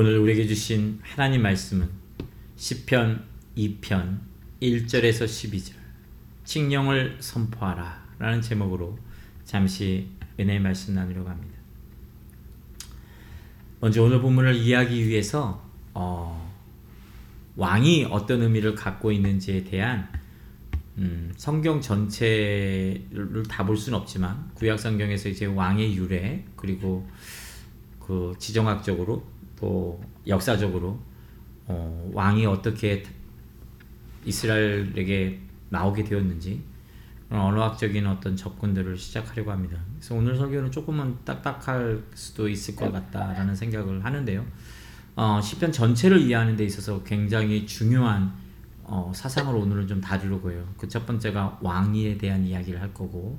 오늘 우리에게 주신 하나님 말씀은 시편 2편 1절에서 12절 칙령을 선포하라 라는 제목으로 잠시 은혜의 말씀 나누려고 합니다. 먼저 오늘 본문을 이해하기 위해서 어, 왕이 어떤 의미를 갖고 있는지에 대한 음, 성경 전체를 다 볼 수는 없지만 구약 성경에서 이제 왕의 유래 그리고 그 지정학적으로 또 역사적으로 어, 왕이 어떻게 이스라엘에게 나오게 되었는지 언어학적인 어떤 접근들을 시작하려고 합니다. 그래서 오늘 설교는 조금은 딱딱할 수도 있을 것 같다라는 생각을 하는데요. 어, 시편 전체를 이해하는 데 있어서 굉장히 중요한 어, 사상을 오늘은 좀 다루려고 해요. 그 첫 번째가 왕위에 대한 이야기를 할 거고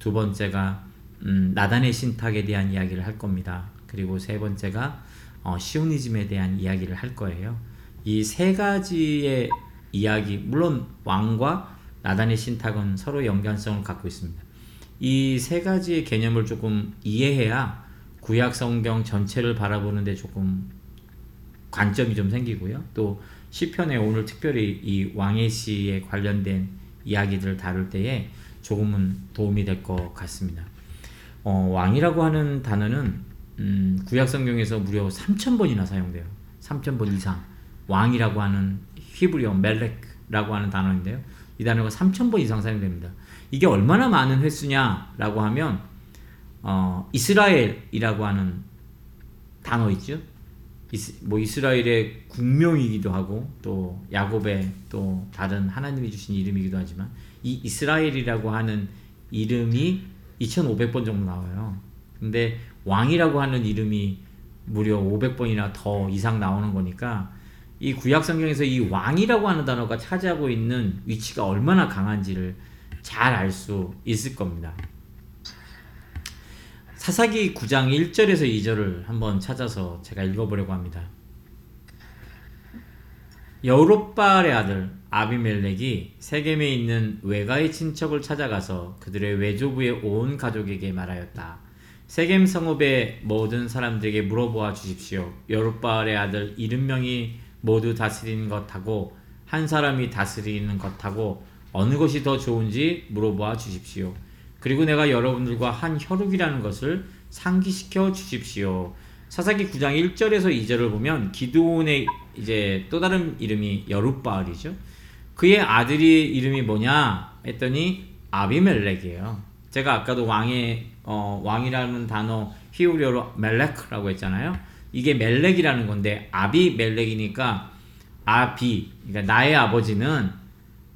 두 번째가 음, 나단의 신탁에 대한 이야기를 할 겁니다. 그리고 세 번째가 어, 시오니즘에 대한 이야기를 할 거예요. 이 세 가지의 이야기, 물론 왕과 나단의 신탁은 서로 연관성을 갖고 있습니다. 이 세 가지의 개념을 조금 이해해야 구약 성경 전체를 바라보는데 조금 관점이 좀 생기고요. 또 시편에 오늘 특별히 이 왕의 시에 관련된 이야기들을 다룰 때에 조금은 도움이 될 것 같습니다. 어, 왕이라고 하는 단어는 음, 구약 성경에서 무려 3,000번이나 사용돼요. 3,000번 이상. 왕이라고 하는 히브리어 멜렉라고 하는 단어인데요. 이 단어가 3,000번 이상 사용됩니다. 이게 얼마나 많은 횟수냐라고 하면 어, 이스라엘이라고 하는 단어 있죠. 이스, 뭐 이스라엘의 국명이기도 하고 또 야곱의 또 다른 하나님이 주신 이름이기도 하지만 이 이스라엘이라고 하는 이름이 2,500번 정도 나와요. 근데 왕이라고 하는 이름이 무려 500번이나 더 이상 나오는 거니까 이 구약 성경에서 이 왕이라고 하는 단어가 차지하고 있는 위치가 얼마나 강한지를 잘 알 수 있을 겁니다. 사사기 9장 1절에서 2절을 한번 찾아서 제가 읽어보려고 합니다. 여우롯발의 아들 아비멜렉이 세겜에 있는 외가의 친척을 찾아가서 그들의 외조부의 온 가족에게 말하였다. 세겜 성읍의 모든 사람들에게 물어보아 주십시오. 여룻바알의 아들 일흔 명이 모두 다스리는 것하고 한 사람이 다스리는 것하고 어느 것이 더 좋은지 물어보아 주십시오. 그리고 내가 여러분들과 한 혈육이라는 것을 상기시켜 주십시오. 사사기 9장 1절에서 2절을 보면 기드온의 이제 또 다른 이름이 여룻바알이죠. 그의 아들이 이름이 뭐냐 했더니 아비멜렉이에요. 제가 아까도 왕의 어, 왕이라는 단어 히브리어로 멜렉라고 했잖아요. 이게 멜렉이라는 건데 아비 멜렉이니까 아비 그러니까 나의 아버지는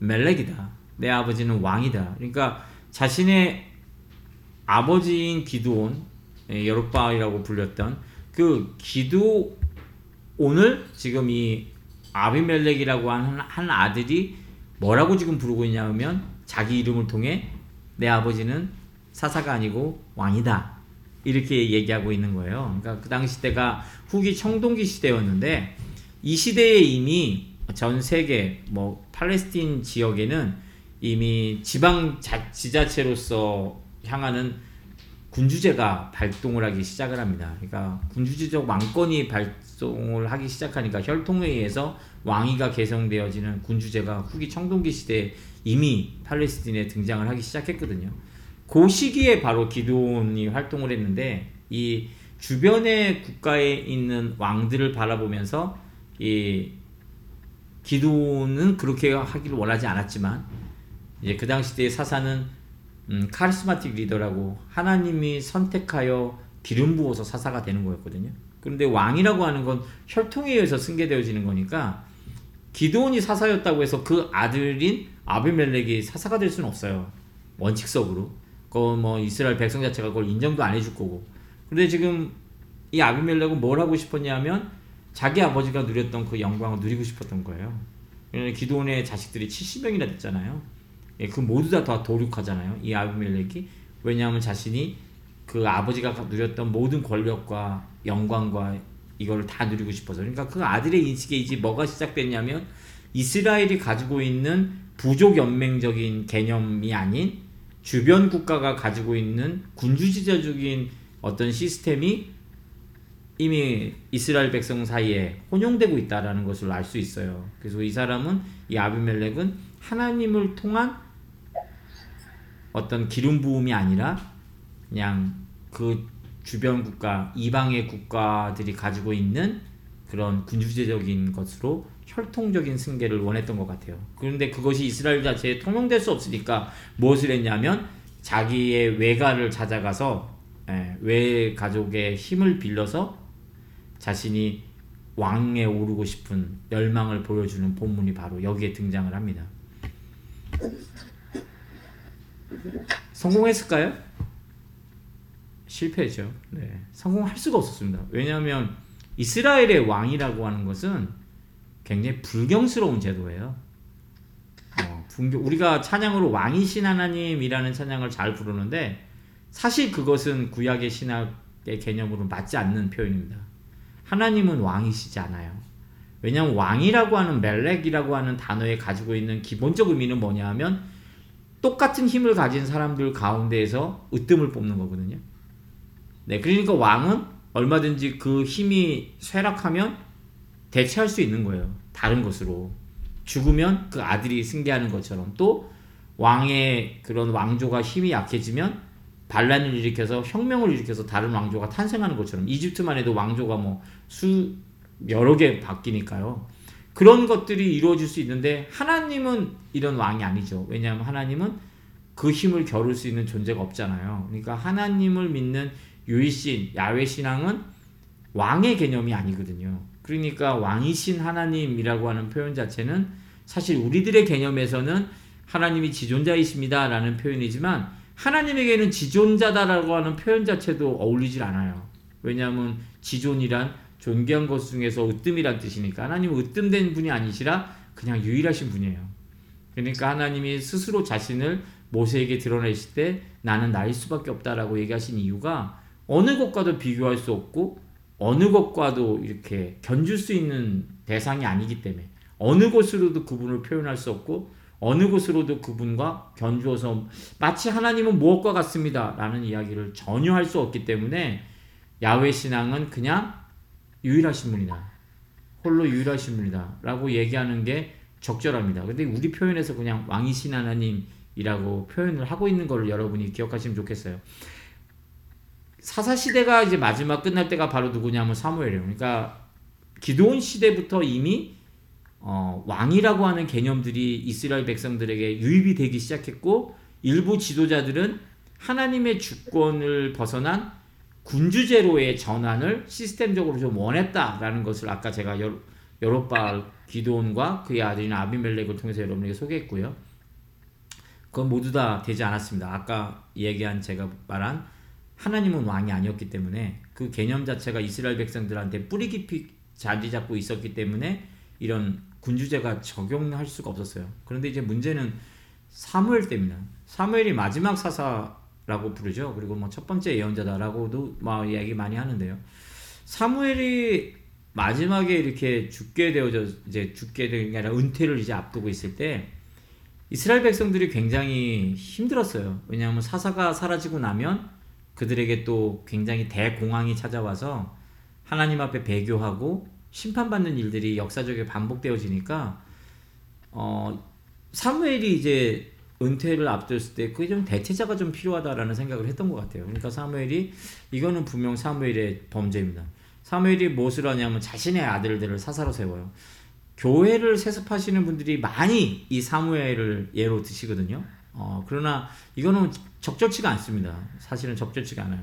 멜렉이다. 내 아버지는 왕이다. 그러니까 자신의 아버지인 기드온 예, 여룻바이라고 불렸던 그 기드온을 지금 이 아비멜렉이라고 하는 한 아들이 뭐라고 지금 부르고 있냐면 자기 이름을 통해 내 아버지는 사사가 아니고 왕이다. 이렇게 얘기하고 있는 거예요. 그러니까 그 당시 때가 후기 청동기 시대였는데 이 시대에 이미 전 세계 뭐 팔레스틴 지역에는 이미 지방 자, 지자체로서 향하는 군주제가 발동을 하기 시작을 합니다. 그러니까 군주제적 왕권이 발동을 하기 시작하니까 혈통에 의해서 왕위가 개성되어지는 군주제가 후기 청동기 시대에 이미 팔레스틴에 등장을 하기 시작했거든요. 그 시기에 바로 기도원이 활동을 했는데 이 주변의 국가에 있는 왕들을 바라보면서 이 기도는 그렇게 하기를 원하지 않았지만 이제 그 당시 때 사사는 음, 카리스마틱 리더라고 하나님이 선택하여 기름 부어서 사사가 되는 거였거든요. 그런데 왕이라고 하는 건 혈통에 의해서 승계되어지는 거니까 기도원이 사사였다고 해서 그 아들인 아비멜렉이 사사가 될 수는 없어요. 원칙적으로. 그뭐 이스라엘 백성 자체가 그걸 인정도 안 해줄 거고. 근데 지금 이 아비멜렉은 뭘 하고 싶었냐면 자기 아버지가 누렸던 그 영광을 누리고 싶었던 거예요. 기도원의 자식들이 70명이나 됐잖아요. 예, 그 모두 다, 다 도륙하잖아요. 이 아비멜렉이. 왜냐하면 자신이 그 아버지가 누렸던 모든 권력과 영광과 이거를 다 누리고 싶어서. 그러니까 그 아들의 인식에 이제 뭐가 시작됐냐면 이스라엘이 가지고 있는 부족 연맹적인 개념이 아닌 주변 국가가 가지고 있는 군주지자적인 어떤 시스템이 이미 이스라엘 백성 사이에 혼용되고 있다라는 것을 알 수 있어요. 그래서 이 사람은 이 아비멜렉은 하나님을 통한 어떤 기름 부음이 아니라 그냥 그 주변 국가 이방의 국가들이 가지고 있는 그런 군주제적인 것으로 혈통적인 승계를 원했던 것 같아요. 그런데 그것이 이스라엘 자체에 통용될 수 없으니까 무엇을 했냐면 자기의 외가를 찾아가서 예, 외 가족의 힘을 빌려서 자신이 왕에 오르고 싶은 열망을 보여주는 본문이 바로 여기에 등장을 합니다. 성공했을까요? 실패죠. 네. 성공할 수가 없었습니다. 왜냐하면 이스라엘의 왕이라고 하는 것은 굉장히 불경스러운 제도예요. 어, 우리가 찬양으로 왕이신 하나님이라는 찬양을 잘 부르는데 사실 그것은 구약의 신학의 개념으로 맞지 않는 표현입니다. 하나님은 왕이시지 않아요. 왜냐하면 왕이라고 하는 멜렉이라고 하는 단어에 가지고 있는 기본적 의미는 뭐냐 하면 똑같은 힘을 가진 사람들 가운데에서 으뜸을 뽑는 거거든요. 네, 그러니까 왕은 얼마든지 그 힘이 쇠락하면 대체할 수 있는 거예요. 다른 것으로. 죽으면 그 아들이 승계하는 것처럼 또 왕의 그런 왕조가 힘이 약해지면 반란을 일으켜서 혁명을 일으켜서 다른 왕조가 탄생하는 것처럼 이집트만 해도 왕조가 뭐 수 여러 개 바뀌니까요. 그런 것들이 이루어질 수 있는데 하나님은 이런 왕이 아니죠. 왜냐하면 하나님은 그 힘을 겨룰 수 있는 존재가 없잖아요. 그러니까 하나님을 믿는 유일신 야외 신앙은 왕의 개념이 아니거든요. 그러니까 왕이신 하나님이라고 하는 표현 자체는 사실 우리들의 개념에서는 하나님이 지존자이십니다라는 표현이지만 하나님에게는 지존자다라고 하는 표현 자체도 어울리질 않아요. 왜냐하면 지존이란 존귀한 것 중에서 으뜸이란 뜻이니까 하나님은 으뜸된 분이 아니시라 그냥 유일하신 분이에요. 그러니까 하나님이 스스로 자신을 모세에게 드러내실 때 나는 나일 수밖에 없다라고 얘기하신 이유가 어느 것과도 비교할 수 없고 어느 것과도 이렇게 견줄 수 있는 대상이 아니기 때문에 어느 곳으로도 그분을 표현할 수 없고 어느 곳으로도 그분과 견주어서 마치 하나님은 무엇과 같습니다 라는 이야기를 전혀 할 수 없기 때문에 야외 신앙은 그냥 유일하신 분이다. 홀로 유일하신 분이다 라고 얘기하는 게 적절합니다. 근데 우리 표현에서 그냥 왕이신 하나님이라고 표현을 하고 있는 걸 여러분이 기억하시면 좋겠어요 사사 시대가 이제 마지막 끝날 때가 바로 누구냐면 사무엘이에요. 그러니까 기도원 시대부터 이미 어, 왕이라고 하는 개념들이 이스라엘 백성들에게 유입이 되기 시작했고 일부 지도자들은 하나님의 주권을 벗어난 군주제로의 전환을 시스템적으로 좀 원했다라는 것을 아까 제가 여롯발 기도원과 그의 아들인 아비멜렉을 통해서 여러분에게 소개했고요. 그건 모두 다 되지 않았습니다. 아까 얘기한 제가 말한 하나님은 왕이 아니었기 때문에 그 개념 자체가 이스라엘 백성들한테 뿌리 깊이 자리 잡고 있었기 때문에 이런 군주제가 적용할 수가 없었어요. 그런데 이제 문제는 사무엘 때입니다. 사무엘이 마지막 사사라고 부르죠. 그리고 뭐 첫 번째 예언자다라고도 막 이야기 많이 하는데요. 사무엘이 마지막에 이렇게 죽게 되어져 이제 죽게 되는 게 아니라 은퇴를 이제 앞두고 있을 때 이스라엘 백성들이 굉장히 힘들었어요. 왜냐하면 사사가 사라지고 나면 그들에게 또 굉장히 대공황이 찾아와서 하나님 앞에 배교하고 심판받는 일들이 역사적으로 반복되어지니까 어, 사무엘이 이제 은퇴를 앞뒀을 때 그게 좀 대체자가 좀 필요하다라는 생각을 했던 것 같아요. 그러니까 사무엘이 이거는 분명 사무엘의 범죄입니다. 사무엘이 무엇을 하냐면 자신의 아들들을 사사로 세워요. 교회를 세습하시는 분들이 많이 이 사무엘을 예로 드시거든요. 어, 그러나 이거는 적절치가 않습니다. 사실은 적절치가 않아요.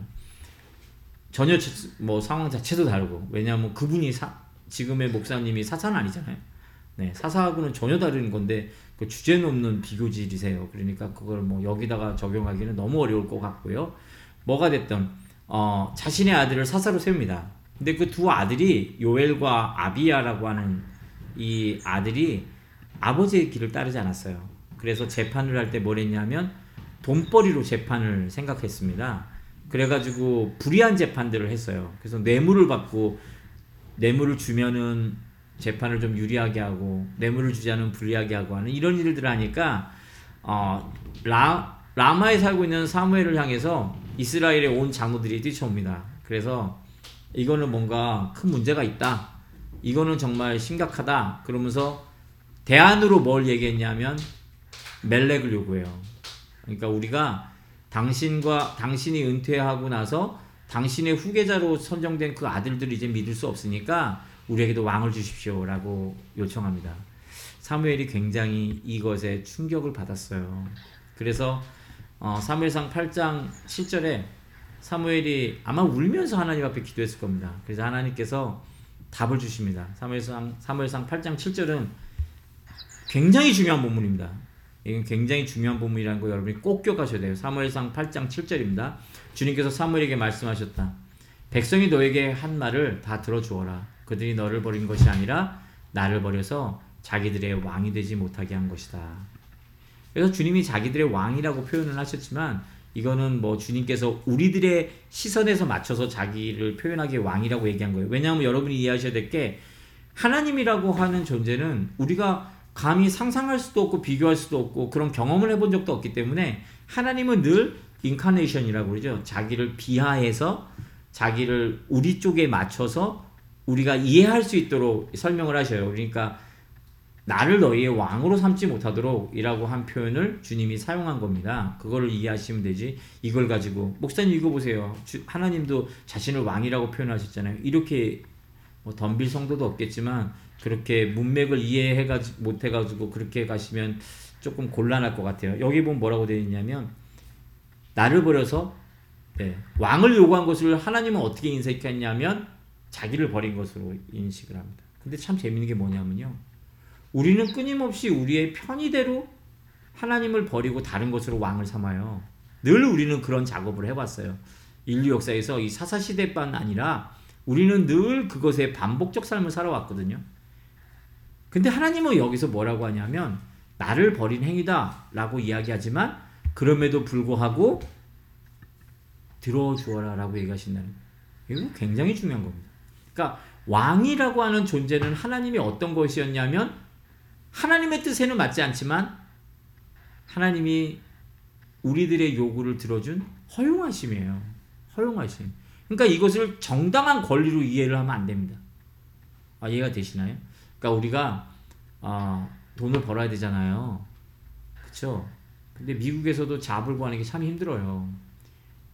전혀 뭐 상황 자체도 다르고 왜냐하면 그분이 사, 지금의 목사님이 사사는 아니잖아요. 네, 사사하고는 전혀 다른 건데 그 주제는 없는 비교질이세요. 그러니까 그걸 뭐 여기다가 적용하기는 너무 어려울 것 같고요. 뭐가 됐던 어, 자신의 아들을 사사로 세웁니다. 근데 그 두 아들이 요엘과 아비야라고 하는 이 아들이 아버지의 길을 따르지 않았어요. 그래서 재판을 할 때 뭘 했냐면 돈벌이로 재판을 생각했습니다. 그래가지고 불이한 재판들을 했어요. 그래서 뇌물을 받고 뇌물을 주면은 재판을 좀 유리하게 하고 뇌물을 주지 않으면 불리하게 하고 하는 이런 일들을 하니까 어, 라, 라마에 살고 있는 사무엘을 향해서 이스라엘의 온 장로들이 뛰쳐옵니다. 그래서 이거는 뭔가 큰 문제가 있다. 이거는 정말 심각하다. 그러면서 대안으로 뭘 얘기했냐면 멜렉을 요구해요. 그러니까 우리가 당신과 당신이 은퇴하고 나서 당신의 후계자로 선정된 그 아들들을 이제 믿을 수 없으니까 우리에게도 왕을 주십시오라고 요청합니다. 사무엘이 굉장히 이것에 충격을 받았어요. 그래서 어, 사무엘상 8장 7절에 사무엘이 아마 울면서 하나님 앞에 기도했을 겁니다. 그래서 하나님께서 답을 주십니다. 사무엘상 사무엘상 8장 7절은 굉장히 중요한 본문입니다. 이건 굉장히 중요한 본문이라는 거 여러분이 꼭 기억하셔야 돼요. 사무엘상 8장 7절입니다. 주님께서 사무엘에게 말씀하셨다. 백성이 너에게 한 말을 다 들어주어라. 그들이 너를 버린 것이 아니라 나를 버려서 자기들의 왕이 되지 못하게 한 것이다. 그래서 주님이 자기들의 왕이라고 표현을 하셨지만 이거는 뭐 주님께서 우리들의 시선에서 맞춰서 자기를 표현하기에 왕이라고 얘기한 거예요. 왜냐하면 여러분이 이해하셔야 될 게 하나님이라고 하는 존재는 우리가 감히 상상할 수도 없고 비교할 수도 없고 그런 경험을 해본 적도 없기 때문에 하나님은 늘 인카네이션이라고 그러죠. 자기를 비하해서 자기를 우리 쪽에 맞춰서 우리가 이해할 수 있도록 설명을 하셔요. 그러니까 나를 너희의 왕으로 삼지 못하도록 이라고 한 표현을 주님이 사용한 겁니다. 그거를 이해하시면 되지. 이걸 가지고 목사님 읽어보세요. 주, 하나님도 자신을 왕이라고 표현하셨잖아요. 이렇게 뭐 덤빌 성도도 없겠지만 그렇게 문맥을 이해해가지 못해가지고 그렇게 가시면 조금 곤란할 것 같아요. 여기 보면 뭐라고 되어 있냐면 나를 버려서 네, 왕을 요구한 것을 하나님은 어떻게 인식했냐면 자기를 버린 것으로 인식을 합니다. 근데 참 재밌는 게 뭐냐면요. 우리는 끊임없이 우리의 편의대로 하나님을 버리고 다른 것으로 왕을 삼아요. 늘 우리는 그런 작업을 해왔어요. 인류 역사에서 이 사사시대뿐 아니라 우리는 늘 그것에 반복적 삶을 살아왔거든요. 근데 하나님은 여기서 뭐라고 하냐면 나를 버린 행위다 라고 이야기하지만 그럼에도 불구하고 들어주어라 라고 얘기하신다는. 이거 굉장히 중요한 겁니다. 그러니까 왕이라고 하는 존재는 하나님이 어떤 것이었냐면 하나님의 뜻에는 맞지 않지만 하나님이 우리들의 요구를 들어준 허용하심이에요. 허용하심. 그러니까 이것을 정당한 권리로 이해를 하면 안 됩니다. 아, 이해가 되시나요? 그러니까 우리가 어, 돈을 벌어야 되잖아요. 그렇죠? 근데 미국에서도 잡을 구하는 게 참 힘들어요.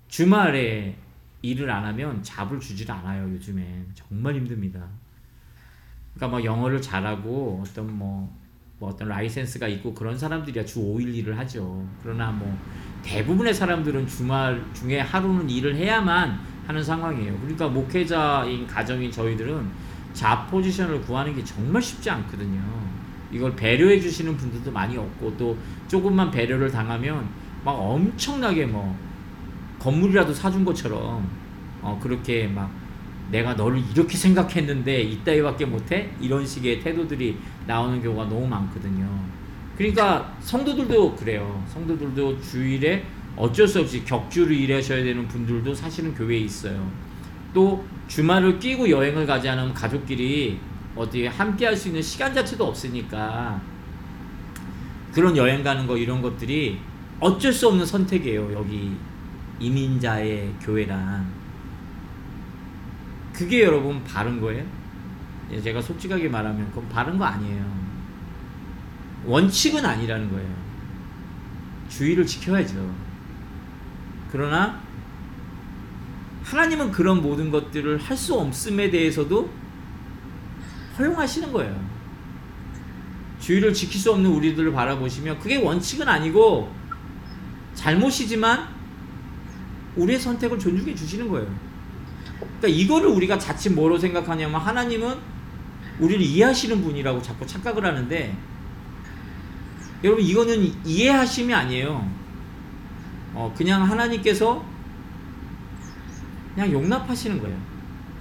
주말에 일을 안 하면 잡을 주질 않아요. 요즘엔 정말 힘듭니다. 그러니까 뭐 영어를 잘하고 어떤 뭐, 뭐 어떤 라이센스가 있고 그런 사람들이야 주 5일 일을 하죠. 그러나 뭐 대부분의 사람들은 주말 중에 하루는 일을 해야만 하는 상황이에요. 그러니까 목회자인 가정인 저희들은 잡 포지션을 구하는 게 정말 쉽지 않거든요. 이걸 배려해 주시는 분들도 많이 없고 또 조금만 배려를 당하면 막 엄청나게 뭐 건물이라도 사준 것처럼 어 그렇게 막 내가 너를 이렇게 생각했는데 이따위밖에 못해 이런 식의 태도들이 나오는 경우가 너무 많거든요. 그러니까 성도들도 그래요. 성도들도 주일에 어쩔 수 없이 격주를 일하셔야 되는 분들도 사실은 교회에 있어요. 또 주말을 끼고 여행을 가지 않으면 가족끼리 어디 함께 할 수 있는 시간 자체도 없으니까 그런 여행 가는 거 이런 것들이 어쩔 수 없는 선택이에요. 여기 이민자의 교회란 그게 여러분 바른 거예요? 예, 제가 솔직하게 말하면 그건 바른 거 아니에요. 원칙은 아니라는 거예요. 주의를 지켜야죠. 그러나 하나님은 그런 모든 것들을 할 수 없음에 대해서도 허용하시는 거예요. 주의를 지킬 수 없는 우리들을 바라보시며 그게 원칙은 아니고 잘못이지만 우리의 선택을 존중해 주시는 거예요. 그러니까 이거를 우리가 자칫 뭐로 생각하냐면 하나님은 우리를 이해하시는 분이라고 자꾸 착각을 하는데 여러분 이거는 이해하심이 아니에요. 어, 그냥 하나님께서 그냥 용납하시는 거예요.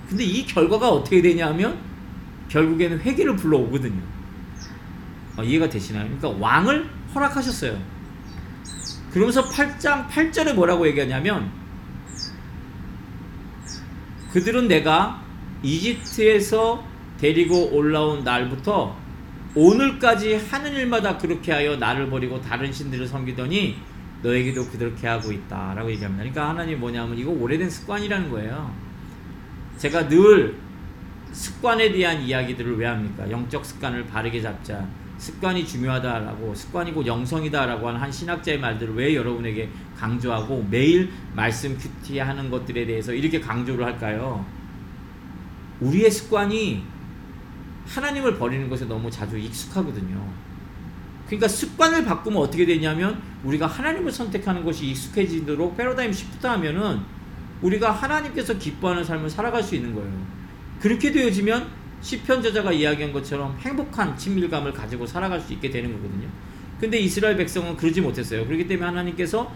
근데 이 결과가 어떻게 되냐면 결국에는 회개를 불러오거든요. 어, 이해가 되시나요? 그러니까 왕을 허락하셨어요. 그러면서 8장 8절에 뭐라고 얘기하냐면 그들은 내가 이집트에서 데리고 올라온 날부터 오늘까지 하는 일마다 그렇게 하여 나를 버리고 다른 신들을 섬기더니 너에게도 그렇게 하고 있다 라고 얘기합니다. 그러니까 하나님 뭐냐면 이거 오래된 습관이라는 거예요. 제가 늘 습관에 대한 이야기들을 왜 합니까? 영적 습관을 바르게 잡자. 습관이 중요하다라고 습관이 곧 영성이다라고 하는 한 신학자의 말들을 왜 여러분에게 강조하고 매일 말씀 큐티하는 것들에 대해서 이렇게 강조를 할까요? 우리의 습관이 하나님을 버리는 것에 너무 자주 익숙하거든요. 그러니까 습관을 바꾸면 어떻게 되냐면 우리가 하나님을 선택하는 것이 익숙해지도록 패러다임 시프트 하면은 우리가 하나님께서 기뻐하는 삶을 살아갈 수 있는 거예요. 그렇게 되어지면 시편 저자가 이야기한 것처럼 행복한 친밀감을 가지고 살아갈 수 있게 되는 거거든요. 근데 이스라엘 백성은 그러지 못했어요. 그렇기 때문에 하나님께서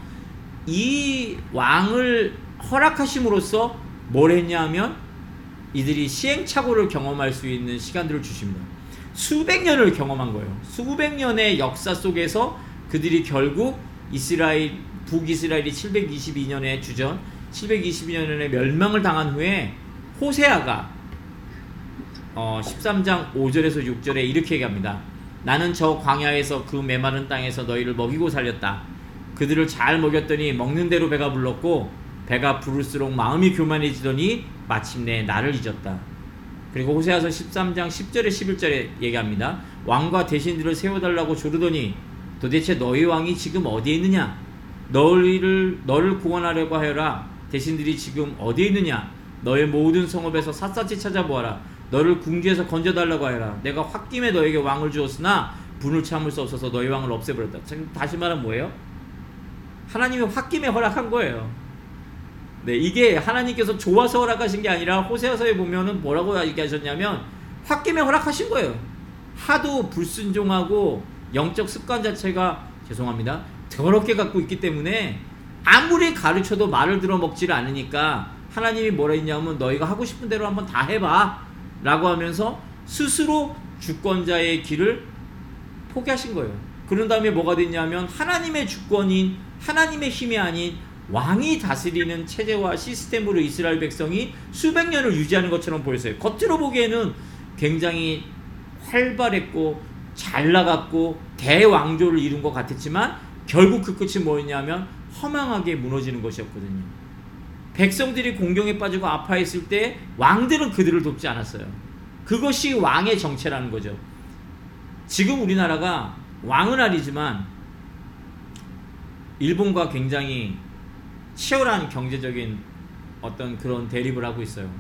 이 왕을 허락하심으로써 뭘 했냐면 이들이 시행착오를 경험할 수 있는 시간들을 주십니다. 수백 년을 경험한 거예요. 수백 년의 역사 속에서 그들이 결국 이스라엘 북이스라엘이 722년의 주전 722년에 멸망을 당한 후에 호세아가 어, 13장 5절에서 6절에 이렇게 얘기합니다. 나는 저 광야에서 그 메마른 땅에서 너희를 먹이고 살렸다. 그들을 잘 먹였더니 먹는 대로 배가 불렀고 배가 부를수록 마음이 교만해지더니 마침내 나를 잊었다. 그리고 호세아서 13장 10절에 11절에 얘기합니다. 왕과 대신들을 세워달라고 조르더니 도대체 너희 왕이 지금 어디에 있느냐? 너희를 너를 구원하려고 하여라. 대신들이 지금 어디에 있느냐? 너의 모든 성읍에서 샅샅이 찾아보아라. 너를 궁지에서 건져달라고 하여라. 내가 홧김에 너에게 왕을 주었으나 분을 참을 수 없어서 너희 왕을 없애버렸다. 다시 말하면 뭐예요? 하나님이 홧김에 허락한 거예요. 네, 이게 하나님께서 좋아서 허락하신 게 아니라 호세아서에 보면은 뭐라고 얘기하셨냐면 홧김에 허락하신 거예요. 하도 불순종하고 영적 습관 자체가 죄송합니다. 더럽게 갖고 있기 때문에 아무리 가르쳐도 말을 들어 먹지를 않으니까 하나님이 뭐라 했냐면 너희가 하고 싶은 대로 한번 다 해봐 라고 하면서 스스로 주권자의 길을 포기하신 거예요. 그런 다음에 뭐가 됐냐면 하나님의 주권인 하나님의 힘이 아닌 왕이 다스리는 체제와 시스템으로 이스라엘 백성이 수백 년을 유지하는 것처럼 보였어요. 겉으로 보기에는 굉장히 활발했고 잘 나갔고 대왕조를 이룬 것 같았지만 결국 그 끝이 뭐였냐면 허망하게 무너지는 것이었거든요. 백성들이 공경에 빠지고 아파했을 때 왕들은 그들을 돕지 않았어요. 그것이 왕의 정체라는 거죠. 지금 우리나라가 왕은 아니지만 일본과 굉장히 치열한 경제적인 어떤 그런 대립을 하고 있어요.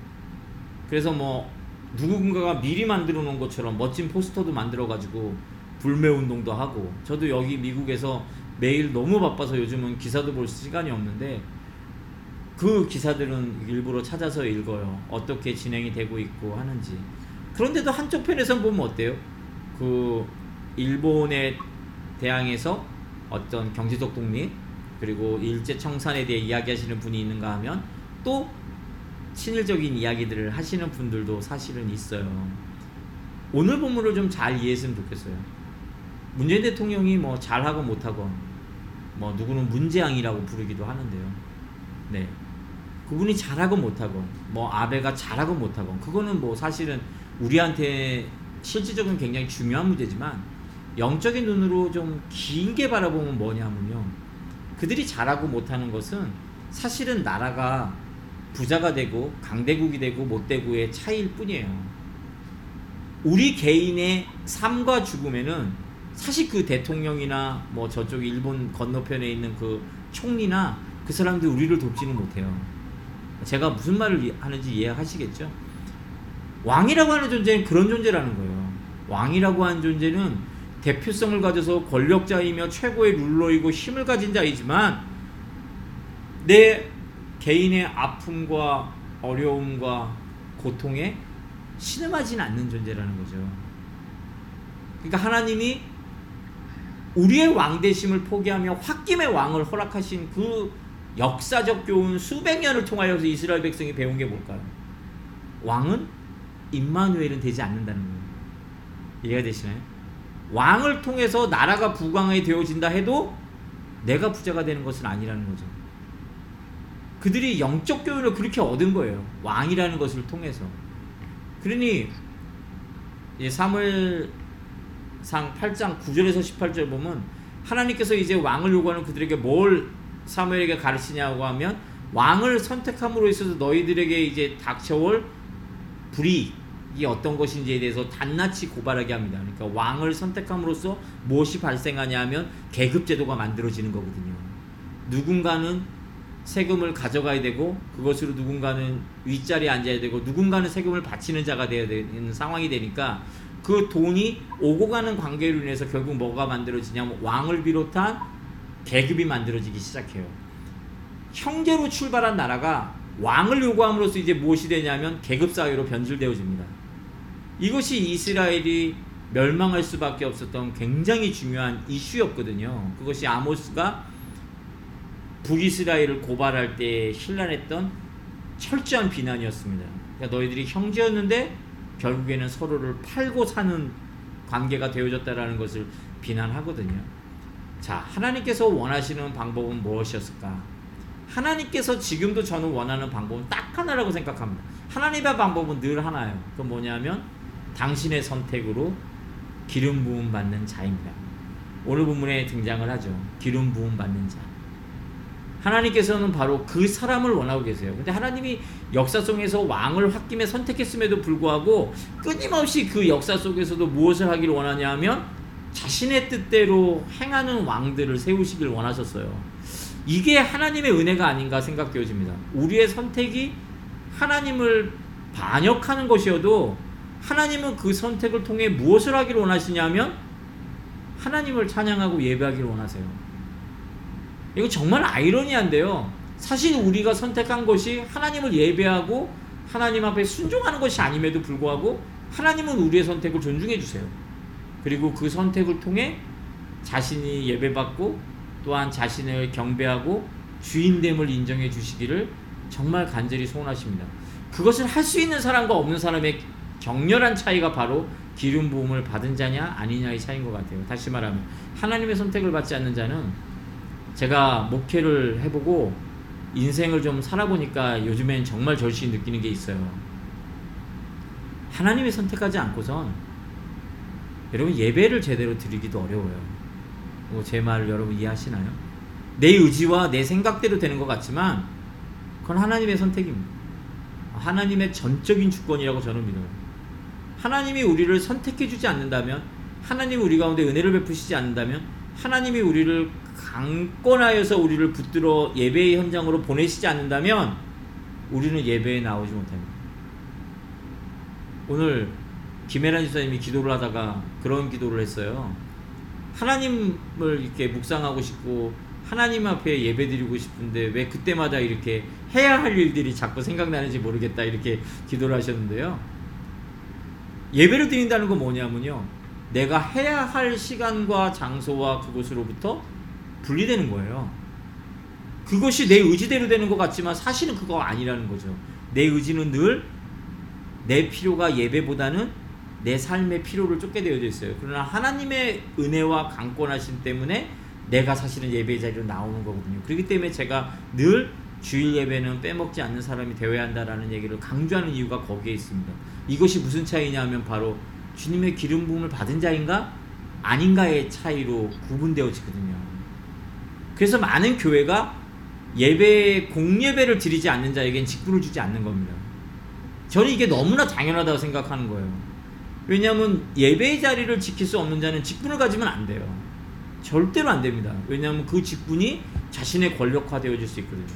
그래서 뭐 누군가가 미리 만들어 놓은 것처럼 멋진 포스터도 만들어 가지고 불매 운동도 하고 저도 여기 미국에서 매일 너무 바빠서 요즘은 기사도 볼 시간이 없는데 그 기사들은 일부러 찾아서 읽어요. 어떻게 진행이 되고 있고 하는지. 그런데도 한쪽 편에서 보면 어때요? 그 일본에 대항해서 어떤 경제적 독립 그리고 일제 청산에 대해 이야기하시는 분이 있는가 하면 또 친일적인 이야기들을 하시는 분들도 사실은 있어요. 오늘 본문을 좀 잘 이해했으면 좋겠어요. 문재인 대통령이 뭐 잘하고 못하고 뭐 누구는 문재앙이라고 부르기도 하는데요. 네. 그분이 잘하고 못하고 뭐 아베가 잘하고 못하고 그거는 뭐 사실은 우리한테 실질적으로 굉장히 중요한 문제지만 영적인 눈으로 좀 길게 바라보면 뭐냐면요. 그들이 잘하고 못하는 것은 사실은 나라가 부자가 되고 강대국이 되고 못되고의 차이일 뿐이에요. 우리 개인의 삶과 죽음에는 사실 그 대통령이나 뭐 저쪽 일본 건너편에 있는 그 총리나 그 사람들 우리를 돕지는 못해요. 제가 무슨 말을 하는지 이해하시겠죠? 왕이라고 하는 존재는 그런 존재라는 거예요. 왕이라고 하는 존재는 대표성을 가져서 권력자이며 최고의 룰러이고 힘을 가진 자이지만 내 개인의 아픔과 어려움과 고통에 신음하지는 않는 존재라는 거죠. 그러니까 하나님이 우리의 왕대심을 포기하며 홧김의 왕을 허락하신 그 역사적 교훈 수백 년을 통하여서 이스라엘 백성이 배운 게 뭘까요? 왕은 임마누엘은 되지 않는다는 거예요. 이해가 되시나요? 왕을 통해서 나라가 부강하게 되어진다 해도 내가 부자가 되는 것은 아니라는 거죠. 그들이 영적 교훈을 그렇게 얻은 거예요. 왕이라는 것을 통해서. 그러니 사무엘상 8장 9절에서 18절 보면 하나님께서 이제 왕을 요구하는 그들에게 뭘 사무엘에게 가르치냐고 하면 왕을 선택함으로 있어서 너희들에게 이제 닥쳐올 불이 이 어떤 것인지에 대해서 단낱이 고발하게 합니다. 그러니까 왕을 선택함으로써 무엇이 발생하냐 하면 계급 제도가 만들어지는 거거든요. 누군가는 세금을 가져가야 되고 그것으로 누군가는 윗자리에 앉아야 되고 누군가는 세금을 바치는 자가 되어야 되는 상황이 되니까 그 돈이 오고 가는 관계로 인해서 결국 뭐가 만들어지냐면 왕을 비롯한 계급이 만들어지기 시작해요. 형제로 출발한 나라가 왕을 요구함으로써 이제 무엇이 되냐면 계급 사회로 변질되어집니다. 이것이 이스라엘이 멸망할 수밖에 없었던 굉장히 중요한 이슈였거든요. 그것이 아모스가 북이스라엘을 고발할 때 신란했던 철저한 비난이었습니다. 그러니까 너희들이 형제였는데 결국에는 서로를 팔고 사는 관계가 되어졌다라는 것을 비난하거든요. 자, 하나님께서 원하시는 방법은 무엇이었을까? 하나님께서 지금도 저는 원하는 방법은 딱 하나라고 생각합니다. 하나님의 방법은 늘 하나예요. 그건 뭐냐면 당신의 선택으로 기름 부음 받는 자입니다. 오늘 본문에 등장을 하죠. 기름 부음 받는 자. 하나님께서는 바로 그 사람을 원하고 계세요. 근데 하나님이 역사 속에서 왕을 홧김에 선택했음에도 불구하고 끊임없이 그 역사 속에서도 무엇을 하기를 원하냐 하면 자신의 뜻대로 행하는 왕들을 세우시길 원하셨어요. 이게 하나님의 은혜가 아닌가 생각되어집니다. 우리의 선택이 하나님을 반역하는 것이어도 하나님은 그 선택을 통해 무엇을 하기를 원하시냐면 하나님을 찬양하고 예배하기를 원하세요. 이거 정말 아이러니한데요. 사실 우리가 선택한 것이 하나님을 예배하고 하나님 앞에 순종하는 것이 아님에도 불구하고 하나님은 우리의 선택을 존중해 주세요. 그리고 그 선택을 통해 자신이 예배받고 또한 자신을 경배하고 주인됨을 인정해 주시기를 정말 간절히 소원하십니다. 그것을 할 수 있는 사람과 없는 사람의 격렬한 차이가 바로 기름 부음을 받은 자냐 아니냐의 차이인 것 같아요. 다시 말하면 하나님의 선택을 받지 않는 자는 제가 목회를 해보고 인생을 좀 살아보니까 요즘엔 정말 절실히 느끼는 게 있어요. 하나님이 선택하지 않고선 여러분 예배를 제대로 드리기도 어려워요. 뭐 제 말을 여러분 이해하시나요? 내 의지와 내 생각대로 되는 것 같지만 그건 하나님의 선택입니다. 하나님의 전적인 주권이라고 저는 믿어요. 하나님이 우리를 선택해 주지 않는다면, 하나님이 우리 가운데 은혜를 베푸시지 않는다면, 하나님이 우리를 강권하여서 우리를 붙들어 예배의 현장으로 보내시지 않는다면, 우리는 예배에 나오지 못합니다. 오늘 김혜란 집사님이 기도를 하다가 그런 기도를 했어요. 하나님을 이렇게 묵상하고 싶고 하나님 앞에 예배드리고 싶은데 왜 그때마다 이렇게 해야 할 일들이 자꾸 생각나는지 모르겠다 이렇게 기도를 하셨는데요. 예배를 드린다는 건 뭐냐면요. 내가 해야 할 시간과 장소와 그곳으로부터 분리되는 거예요. 그것이 내 의지대로 되는 것 같지만 사실은 그거 아니라는 거죠. 내 의지는 늘 내 필요가 예배보다는 내 삶의 필요를 쫓게 되어져 있어요. 그러나 하나님의 은혜와 강권하심 때문에 내가 사실은 예배 자리로 나오는 거거든요. 그렇기 때문에 제가 늘 주일 예배는 빼먹지 않는 사람이 되어야 한다라는 얘기를 강조하는 이유가 거기에 있습니다. 이것이 무슨 차이냐면 바로 주님의 기름 부음을 받은 자인가 아닌가의 차이로 구분되어지거든요. 그래서 많은 교회가 예배 공예배를 드리지 않는 자에겐 직분을 주지 않는 겁니다. 저는 이게 너무나 당연하다고 생각하는 거예요. 왜냐하면 예배의 자리를 지킬 수 없는 자는 직분을 가지면 안 돼요. 절대로 안 됩니다. 왜냐하면 그 직분이 자신의 권력화 되어질 수 있거든요.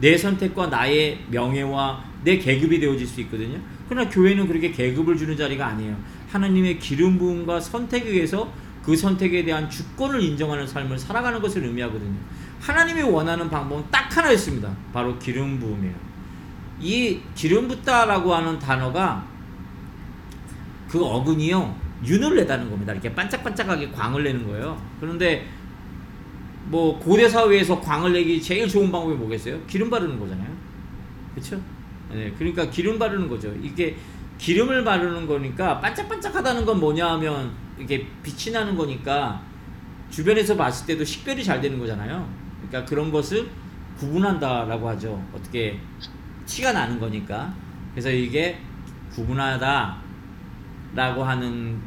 내 선택과 나의 명예와 내 계급이 되어질 수 있거든요. 그러나 교회는 그렇게 계급을 주는 자리가 아니에요. 하나님의 기름 부음과 선택에 의해서 그 선택에 대한 주권을 인정하는 삶을 살아가는 것을 의미하거든요. 하나님이 원하는 방법은 딱 하나 있습니다. 바로 기름 부음이에요. 이 기름 붓다라고 하는 단어가 그 어근이요 윤을 내다는 겁니다. 이렇게 반짝반짝하게 광을 내는 거예요. 그런데 뭐 고대 사회에서 광을 내기 제일 좋은 방법이 뭐겠어요? 기름 바르는 거잖아요. 그렇죠? 네, 그러니까 기름 바르는 거죠. 이게 기름을 바르는 거니까 반짝반짝하다는 건 뭐냐 하면 이게 빛이 나는 거니까 주변에서 봤을 때도 식별이 잘 되는 거잖아요. 그러니까 그런 것을 구분한다라고 하죠. 어떻게 티가 나는 거니까. 그래서 이게 구분하다라고 하는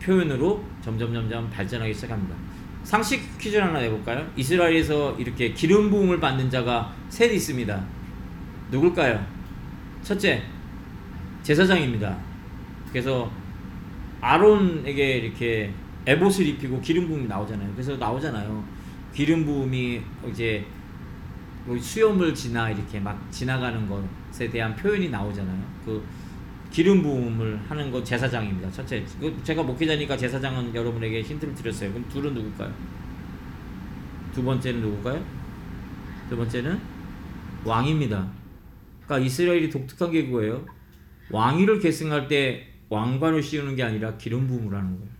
표현으로 점점 점점 발전하기 시작합니다. 상식 퀴즈 하나 내볼까요? 이스라엘에서 이렇게 기름 부음을 받는 자가 셋 있습니다. 누굴까요? 첫째, 제사장입니다. 그래서 아론에게 이렇게 에봇을 입히고 기름 부음이 나오잖아요. 그래서 나오잖아요. 기름 부음이 이제 뭐 수염을 지나 이렇게 막 지나가는 것에 대한 표현이 나오잖아요. 그 기름 부음을 하는 건 제사장입니다. 첫째, 그 제가 목회자니까 제사장은 여러분에게 힌트를 드렸어요. 그럼 둘은 누굴까요? 두 번째는 누굴까요? 두 번째는 왕입니다. 그러니까 이스라엘이 독특한 게 그거예요. 왕위를 계승할 때 왕관을 씌우는 게 아니라 기름 부음을 하는 거예요.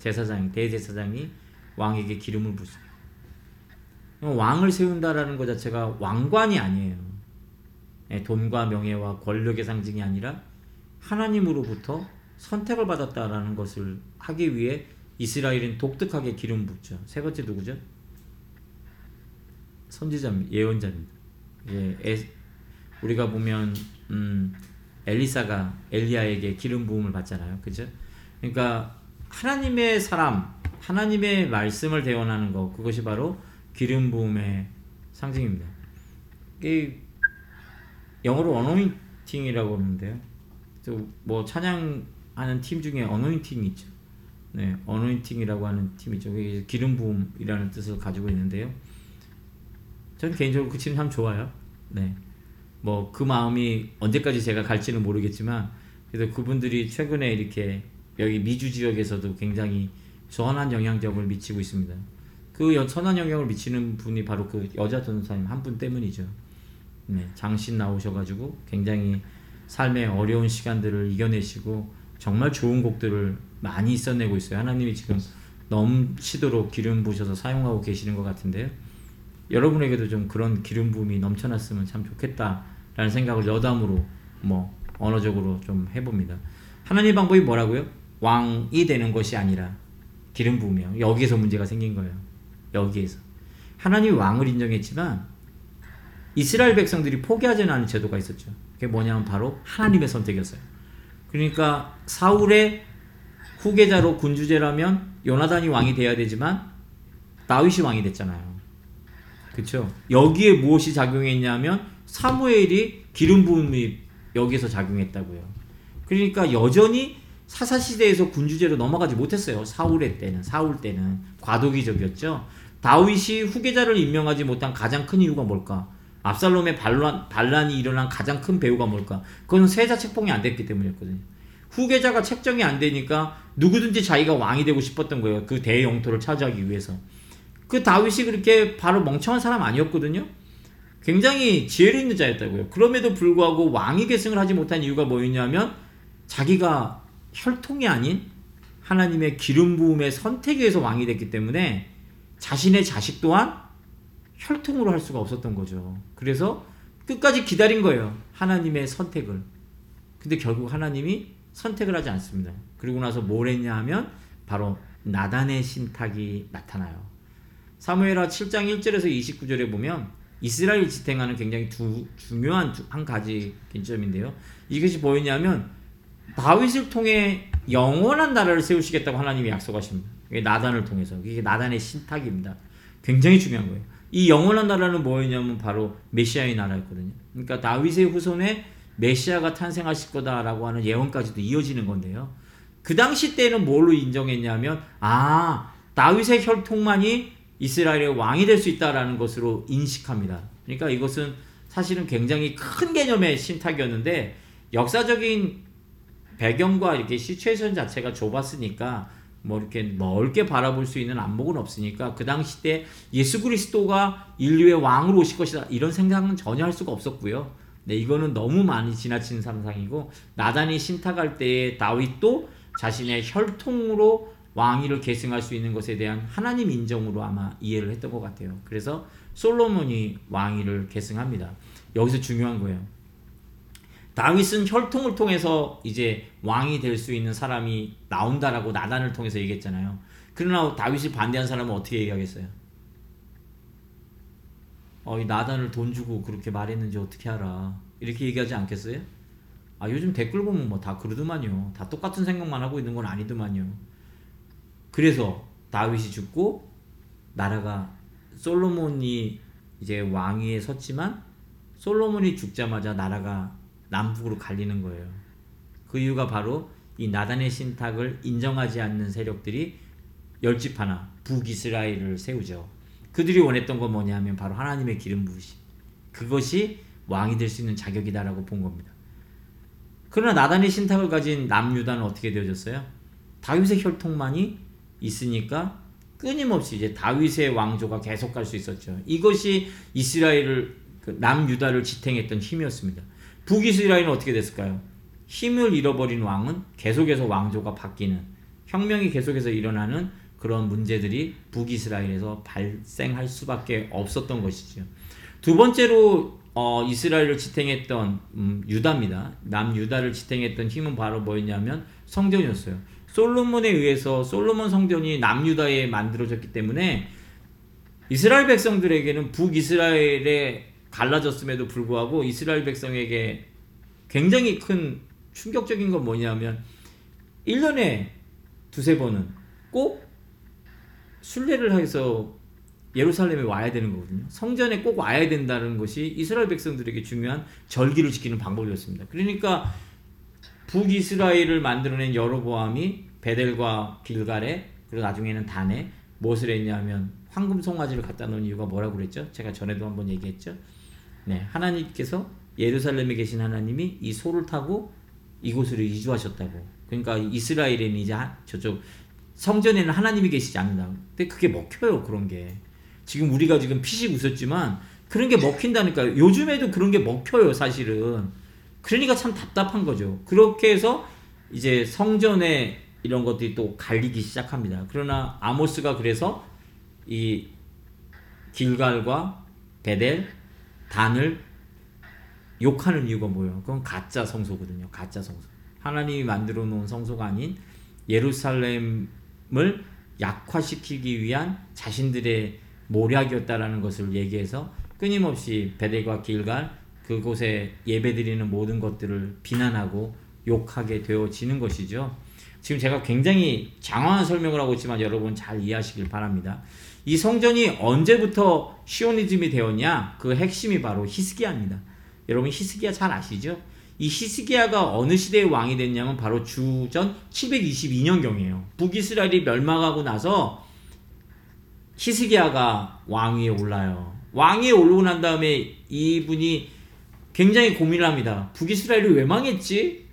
제사장이 대제사장이 왕에게 기름을 붓습니다. 왕을 세운다라는 것 자체가 왕관이 아니에요. 예, 돈과 명예와 권력의 상징이 아니라 하나님으로부터 선택을 받았다라는 것을 하기 위해 이스라엘은 독특하게 기름 붓죠. 세 번째 누구죠? 선지자입니다. 예언자입니다. 예, 에, 우리가 보면 음, 엘리사가 엘리야에게 기름 부음을 받잖아요. 그죠? 그러니까 하나님의 사람, 하나님의 말씀을 대언하는 것 그것이 바로 기름 부음의 상징입니다. 이 영어로 어노인팅이라고 하는데요. 뭐 찬양하는 팀 중에 어노인팅이 있죠. 네, 어노인팅이라고 하는 팀이죠. 기름 부음이라는 뜻을 가지고 있는데요. 저는 개인적으로 그 팀 참 좋아요. 네. 뭐 그 마음이 언제까지 제가 갈지는 모르겠지만 그래서 그분들이 최근에 이렇게 여기 미주 지역에서도 굉장히 선한 영향력을 미치고 있습니다. 그 선한 영향을 미치는 분이 바로 그 여자 전사님 한 분 때문이죠. 네, 장신 나오셔가지고 굉장히 삶의 어려운 시간들을 이겨내시고 정말 좋은 곡들을 많이 써내고 있어요. 하나님이 지금 넘치도록 기름 부으셔서 사용하고 계시는 것 같은데요. 여러분에게도 좀 그런 기름 부음이 넘쳐났으면 참 좋겠다라는 생각을 여담으로 뭐 언어적으로 좀 해봅니다. 하나님 방법이 뭐라고요? 왕이 되는 것이 아니라 기름 부음이요. 여기에서 문제가 생긴 거예요. 여기에서 하나님이 왕을 인정했지만 이스라엘 백성들이 포기하지는 않은 제도가 있었죠. 그게 뭐냐면 바로 하나님의 선택이었어요. 그러니까 사울의 후계자로 군주제라면 요나단이 왕이 돼야 되지만 다윗이 왕이 됐잖아요. 그렇죠? 여기에 무엇이 작용했냐면 사무엘이 기름 부음이 여기서 작용했다고요. 그러니까 여전히 사사 시대에서 군주제로 넘어가지 못했어요. 사울의 때는 사울 때는 과도기적이었죠. 다윗이 후계자를 임명하지 못한 가장 큰 이유가 뭘까? 압살롬의 반란, 반란이 일어난 가장 큰 배우가 뭘까? 그건 세자 책봉이 안 됐기 때문이었거든요. 후계자가 책정이 안 되니까 누구든지 자기가 왕이 되고 싶었던 거예요. 그 대영토를 차지하기 위해서. 그 다윗이 그렇게 바로 멍청한 사람 아니었거든요. 굉장히 지혜를 있는 자였다고요. 그럼에도 불구하고 왕이 계승을 하지 못한 이유가 뭐였냐면 자기가 혈통이 아닌 하나님의 기름 부음의 선택에 의해서 왕이 됐기 때문에 자신의 자식 또한 혈통으로 할 수가 없었던 거죠. 그래서 끝까지 기다린 거예요. 하나님의 선택을. 근데 결국 하나님이 선택을 하지 않습니다. 그리고 나서 뭘 했냐 하면 바로 나단의 신탁이 나타나요. 사무엘하 7장 1절에서 29절에 보면 이스라엘 지탱하는 굉장히 두, 중요한 두, 한 가지 개점인데요. 이것이 뭐였냐면 다윗을 통해 영원한 나라를 세우시겠다고 하나님이 약속하십니다. 나단을 통해서. 이게 나단의 신탁입니다. 굉장히 중요한 거예요. 이 영원한 나라는 뭐였냐면 바로 메시아의 나라였거든요. 그러니까 다윗의 후손에 메시아가 탄생하실 거다라고 하는 예언까지도 이어지는 건데요. 그 당시 때는 뭘로 인정했냐면 아 다윗의 혈통만이 이스라엘의 왕이 될 수 있다라는 것으로 인식합니다. 그러니까 이것은 사실은 굉장히 큰 개념의 신탁이었는데 역사적인 배경과 이렇게 시츄에이션 자체가 좁았으니까 뭐 이렇게 넓게 바라볼 수 있는 안목은 없으니까 그 당시 때 예수 그리스도가 인류의 왕으로 오실 것이다 이런 생각은 전혀 할 수가 없었고요. 네, 이거는 너무 많이 지나친 상상이고 나단이 신탁할 때에 다윗도 자신의 혈통으로 왕위를 계승할 수 있는 것에 대한 하나님 인정으로 아마 이해를 했던 것 같아요. 그래서 솔로몬이 왕위를 계승합니다. 여기서 중요한 거예요. 다윗은 혈통을 통해서 이제 왕이 될 수 있는 사람이 나온다라고 나단을 통해서 얘기했잖아요. 그러나 다윗이 반대한 사람은 어떻게 얘기하겠어요? 어, 이 나단을 돈 주고 그렇게 말했는지 어떻게 알아? 이렇게 얘기하지 않겠어요? 아, 요즘 댓글 보면 뭐 다 그러더만요. 다 똑같은 생각만 하고 있는 건 아니더만요. 그래서 다윗이 죽고 나라가 솔로몬이 이제 왕위에 섰지만 솔로몬이 죽자마자 나라가 남북으로 갈리는 거예요. 그 이유가 바로 이 나단의 신탁을 인정하지 않는 세력들이 열집 하나 북이스라엘을 세우죠. 그들이 원했던 건 뭐냐면 바로 하나님의 기름 부으심. 그것이 왕이 될 수 있는 자격이다라고 본 겁니다. 그러나 나단의 신탁을 가진 남유다는 어떻게 되어졌어요? 다윗의 혈통만이 있으니까 끊임없이 이제 다윗의 왕조가 계속 갈 수 있었죠. 이것이 이스라엘을 그 남유다를 지탱했던 힘이었습니다. 북이스라엘은 어떻게 됐을까요? 힘을 잃어버린 왕은 계속해서 왕조가 바뀌는 혁명이 계속해서 일어나는 그런 문제들이 북이스라엘에서 발생할 수밖에 없었던 것이죠. 두 번째로 어, 이스라엘을 지탱했던 음, 유다입니다. 남유다를 지탱했던 힘은 바로 뭐였냐면 성전이었어요. 솔로몬에 의해서 솔로몬 성전이 남유다에 만들어졌기 때문에 이스라엘 백성들에게는 북이스라엘에 갈라졌음에도 불구하고 이스라엘 백성에게 굉장히 큰 충격적인 건 뭐냐면 1년에 두세 번은 꼭 순례를 해서 예루살렘에 와야 되는 거거든요. 성전에 꼭 와야 된다는 것이 이스라엘 백성들에게 중요한 절기를 지키는 방법이었습니다. 그러니까 북이스라엘을 만들어낸 여로보암이 베델과 길갈에 그리고 나중에는 단에 무엇을 했냐면 황금 송아지를 갖다 놓은 이유가 뭐라고 그랬죠? 제가 전에도 한번 얘기했죠. 네, 하나님께서 예루살렘에 계신 하나님이 이 소를 타고 이곳으로 이주하셨다고. 그러니까 이스라엘에는 이제 저쪽 성전에는 하나님이 계시지 않는다. 근데 그게 먹혀요, 그런 게. 지금 우리가 지금 피식 웃었지만 그런 게 먹힌다니까요. 요즘에도 그런 게 먹혀요, 사실은. 그러니까 참 답답한 거죠. 그렇게 해서 이제 성전에 이런 것들이 또 갈리기 시작합니다. 그러나 아모스가 그래서 이 길갈과 베델, 단을 욕하는 이유가 뭐예요? 그건 가짜 성소거든요. 가짜 성소. 하나님이 만들어 놓은 성소가 아닌 예루살렘을 약화시키기 위한 자신들의 모략이었다라는 것을 얘기해서 끊임없이 베델과 길갈 그곳에 예배드리는 모든 것들을 비난하고 욕하게 되어지는 것이죠. 지금 제가 굉장히 장황한 설명을 하고 있지만 여러분 잘 이해하시길 바랍니다. 이 성전이 언제부터 시오니즘이 되었냐? 그 핵심이 바로 히스기야입니다. 여러분 히스기야 잘 아시죠? 이 히스기야가 어느 시대의 왕이 됐냐면 바로 주전 722년경이에요. 북이스라엘이 멸망하고 나서 히스기야가 왕위에 올라요. 왕위에 오르고 난 다음에 이분이 굉장히 고민을 합니다. 북이스라엘이 왜 망했지?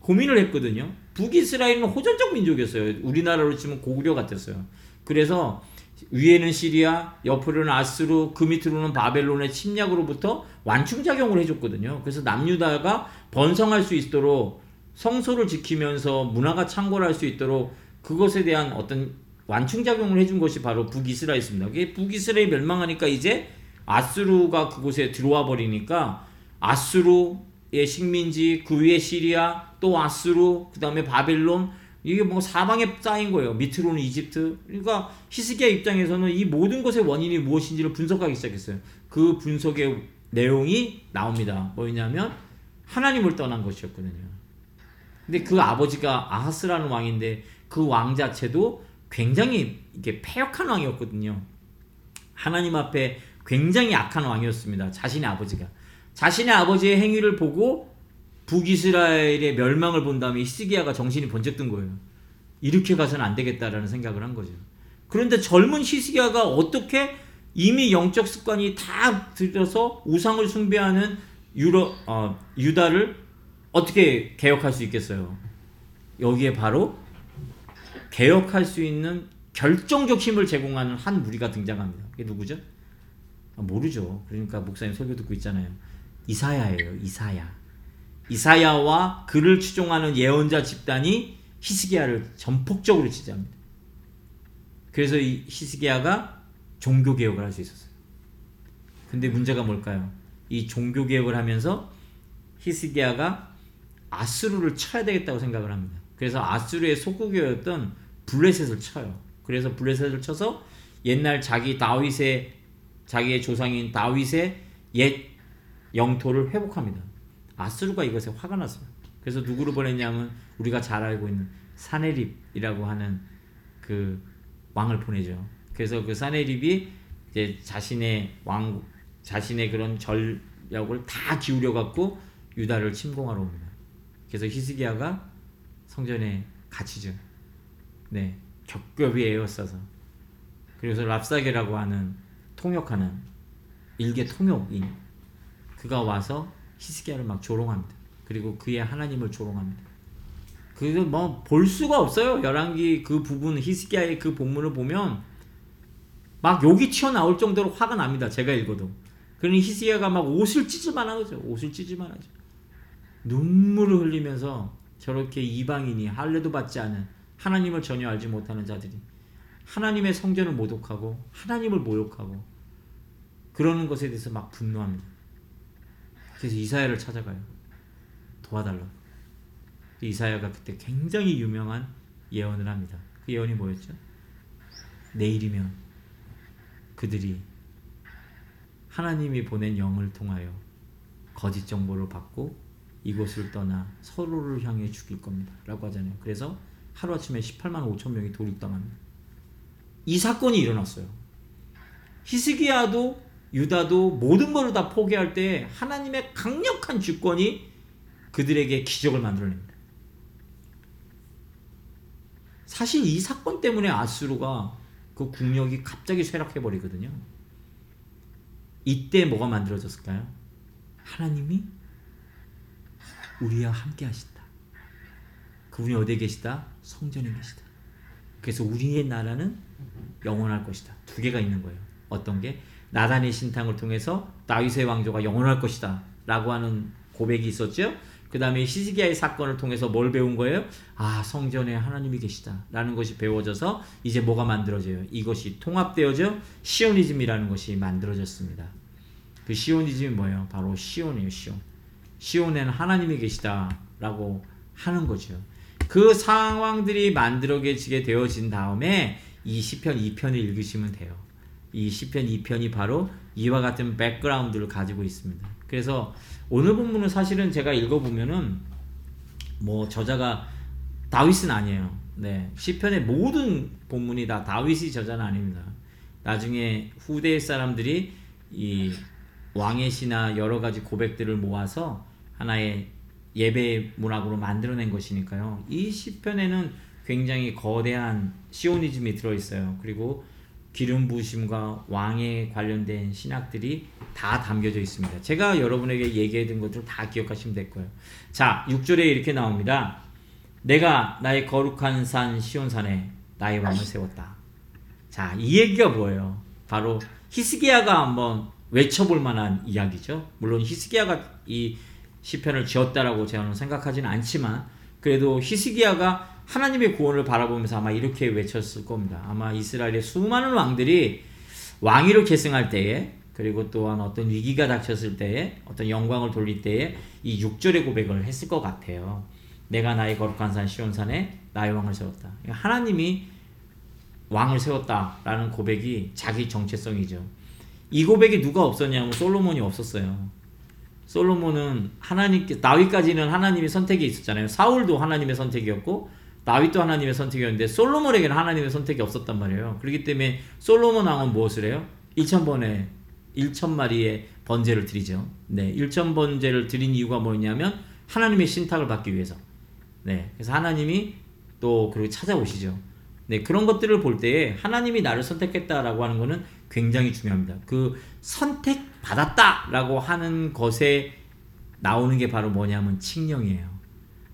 고민을 했거든요. 북이스라엘은 호전적 민족이었어요. 우리나라로 치면 고구려 같았어요. 그래서 위에는 시리아, 옆으로는 아스루, 그 밑으로는 바벨론의 침략으로부터 완충작용을 해줬거든요. 그래서 남유다가 번성할 수 있도록 성소를 지키면서 문화가 창궐할 수 있도록 그것에 대한 어떤 완충작용을 해준 것이 바로 북이스라엘입니다. 북이스라엘 멸망하니까 이제 아스루가 그곳에 들어와 버리니까 아스루 의 식민지, 그 위에 시리아, 또 아스루, 그 다음에 바벨론, 이게 뭐 사방에 쌓인 거예요. 밑으로는 이집트. 그러니까 히스기야 입장에서는 이 모든 것의 원인이 무엇인지를 분석하기 시작했어요. 그 분석의 내용이 나옵니다. 뭐냐면 하나님을 떠난 것이었거든요. 근데 그 아버지가 아하스라는 왕인데 그 왕 자체도 굉장히 이게 폐역한 왕이었거든요. 하나님 앞에 굉장히 악한 왕이었습니다. 자신의 아버지가. 자신의 아버지의 행위를 보고 북이스라엘의 멸망을 본 다음에 히스기야가 정신이 번쩍 든 거예요. 이렇게 가서는 안 되겠다라는 생각을 한 거죠. 그런데 젊은 히스기야가 어떻게 이미 영적 습관이 다 들여서 우상을 숭배하는 유러, 어, 유다를 어떻게 개혁할 수 있겠어요? 여기에 바로 개혁할 수 있는 결정적 힘을 제공하는 한 무리가 등장합니다. 그게 누구죠? 아, 모르죠. 그러니까 목사님 설교 듣고 있잖아요. 이사야예요. 이사야. 이사야와 그를 추종하는 예언자 집단이 히스기야를 전폭적으로 지지합니다. 그래서 이 히스기야가 종교 개혁을 할 수 있었어요. 근데 문제가 뭘까요? 이 종교 개혁을 하면서 히스기야가 아수르를 쳐야 되겠다고 생각을 합니다. 그래서 아수르의 속국이었던 블레셋을 쳐요. 그래서 블레셋을 쳐서 옛날 자기 다윗의 자기의 조상인 다윗의 옛 영토를 회복합니다. 아수르가 이것에 화가 났어요. 그래서 누구를 보냈냐면 우리가 잘 알고 있는 사네립이라고 하는 그 왕을 보내죠. 그래서 그 사네립이 이제 자신의 왕 자신의 그런 전력을 다 기울여 갖고 유다를 침공하러 옵니다. 그래서 히스기야가 성전에 갇히죠. 네, 겹겹이 에워싸서 그래서 랍사게라고 하는 통역하는 일개 통역인 그가 와서 히스기야를 막 조롱합니다. 그리고 그의 하나님을 조롱합니다. 그거 뭐 볼 수가 없어요. 열왕기 그 부분 히스기야의 그 본문을 보면 막 욕이 튀어나올 정도로 화가 납니다. 제가 읽어도. 그러니 히스기야가 막 옷을 찢을만 하죠. 옷을 찢을만 하죠. 눈물을 흘리면서 저렇게 이방인이 할례도 받지 않은 하나님을 전혀 알지 못하는 자들이 하나님의 성전을 모독하고 하나님을 모욕하고 그러는 것에 대해서 막 분노합니다. 그래서 이사야를 찾아가요. 도와달라고. 이사야가 그때 굉장히 유명한 예언을 합니다. 그 예언이 뭐였죠? 내일이면 그들이 하나님이 보낸 영을 통하여 거짓 정보를 받고 이곳을 떠나 서로를 향해 죽일 겁니다. 라고 하잖아요. 그래서 하루아침에 18만 5천 명이 돌입당합니다. 이 사건이 일어났어요. 히스기야도 유다도 모든 것을 다 포기할 때 하나님의 강력한 주권이 그들에게 기적을 만들어냅니다. 사실 이 사건 때문에 아수르가 그 국력이 갑자기 쇠락해 버리거든요. 이때 뭐가 만들어졌을까요? 하나님이 우리와 함께 하신다. 그분이 어디에 계시다? 성전에 계시다. 그래서 우리의 나라는 영원할 것이다. 두 개가 있는 거예요. 어떤 게 나단의 신탕을 통해서 다윗의 왕조가 영원할 것이다. 라고 하는 고백이 있었죠. 그 다음에 시즈기야의 사건을 통해서 뭘 배운 거예요? 아 성전에 하나님이 계시다 라는 것이 배워져서 이제 뭐가 만들어져요? 이것이 통합되어져 시오니즘이라는 것이 만들어졌습니다. 그 시오니즘이 뭐예요? 바로 시온이에요 시온. 시온에는 하나님이 계시다 라고 하는 거죠. 그 상황들이 만들어지게 되어진 다음에 이 시편 2편을 읽으시면 돼요. 이 시편 2편이 바로 이와 같은 백그라운드를 가지고 있습니다. 그래서 오늘 본문은 사실은 제가 읽어보면은 뭐 저자가 다윗은 아니에요. 네. 시편의 모든 본문이 다 다윗이 저자는 아닙니다. 나중에 후대 사람들이 이 왕의 시나 여러 가지 고백들을 모아서 하나의 예배 문학으로 만들어낸 것이니까요. 이 시편에는 굉장히 거대한 시오니즘이 들어있어요. 그리고 기름 부심과 왕에 관련된 신학들이 다 담겨져 있습니다. 제가 여러분에게 얘기해둔 것들 다 기억하시면 될 거예요. 자, 6절에 이렇게 나옵니다. 내가 나의 거룩한 산 시온산에 나의 왕을 세웠다. 자, 이 얘기가 뭐예요? 바로 히스기야가 한번 외쳐볼 만한 이야기죠. 물론 히스기야가 이 시편을 지었다라고 저는 생각하지는 않지만 그래도 히스기야가 하나님의 구원을 바라보면서 아마 이렇게 외쳤을 겁니다. 아마 이스라엘의 수많은 왕들이 왕위로 계승할 때에 그리고 또한 어떤 위기가 닥쳤을 때에 어떤 영광을 돌릴 때에 이 6절의 고백을 했을 것 같아요. 내가 나의 거룩한 산 시온산에 나의 왕을 세웠다. 하나님이 왕을 세웠다라는 고백이 자기 정체성이죠. 이 고백이 누가 없었냐면 솔로몬이 없었어요. 솔로몬은 하나님께 다윗까지는 하나님의 선택이 있었잖아요. 사울도 하나님의 선택이었고 다윗도 하나님의 선택이었는데 솔로몬에게는 하나님의 선택이 없었단 말이에요. 그렇기 때문에 솔로몬 왕은 무엇을 해요? 1천 번에 1천 마리의 번제를 드리죠. 네, 1천 번제를 드린 이유가 뭐냐면 하나님의 신탁을 받기 위해서. 네, 그래서 하나님이 또 그리고 찾아오시죠. 네, 그런 것들을 볼 때에 하나님이 나를 선택했다라고 하는 것은 굉장히 중요합니다. 그 선택받았다라고 하는 것에 나오는 게 바로 뭐냐면 칙령이에요.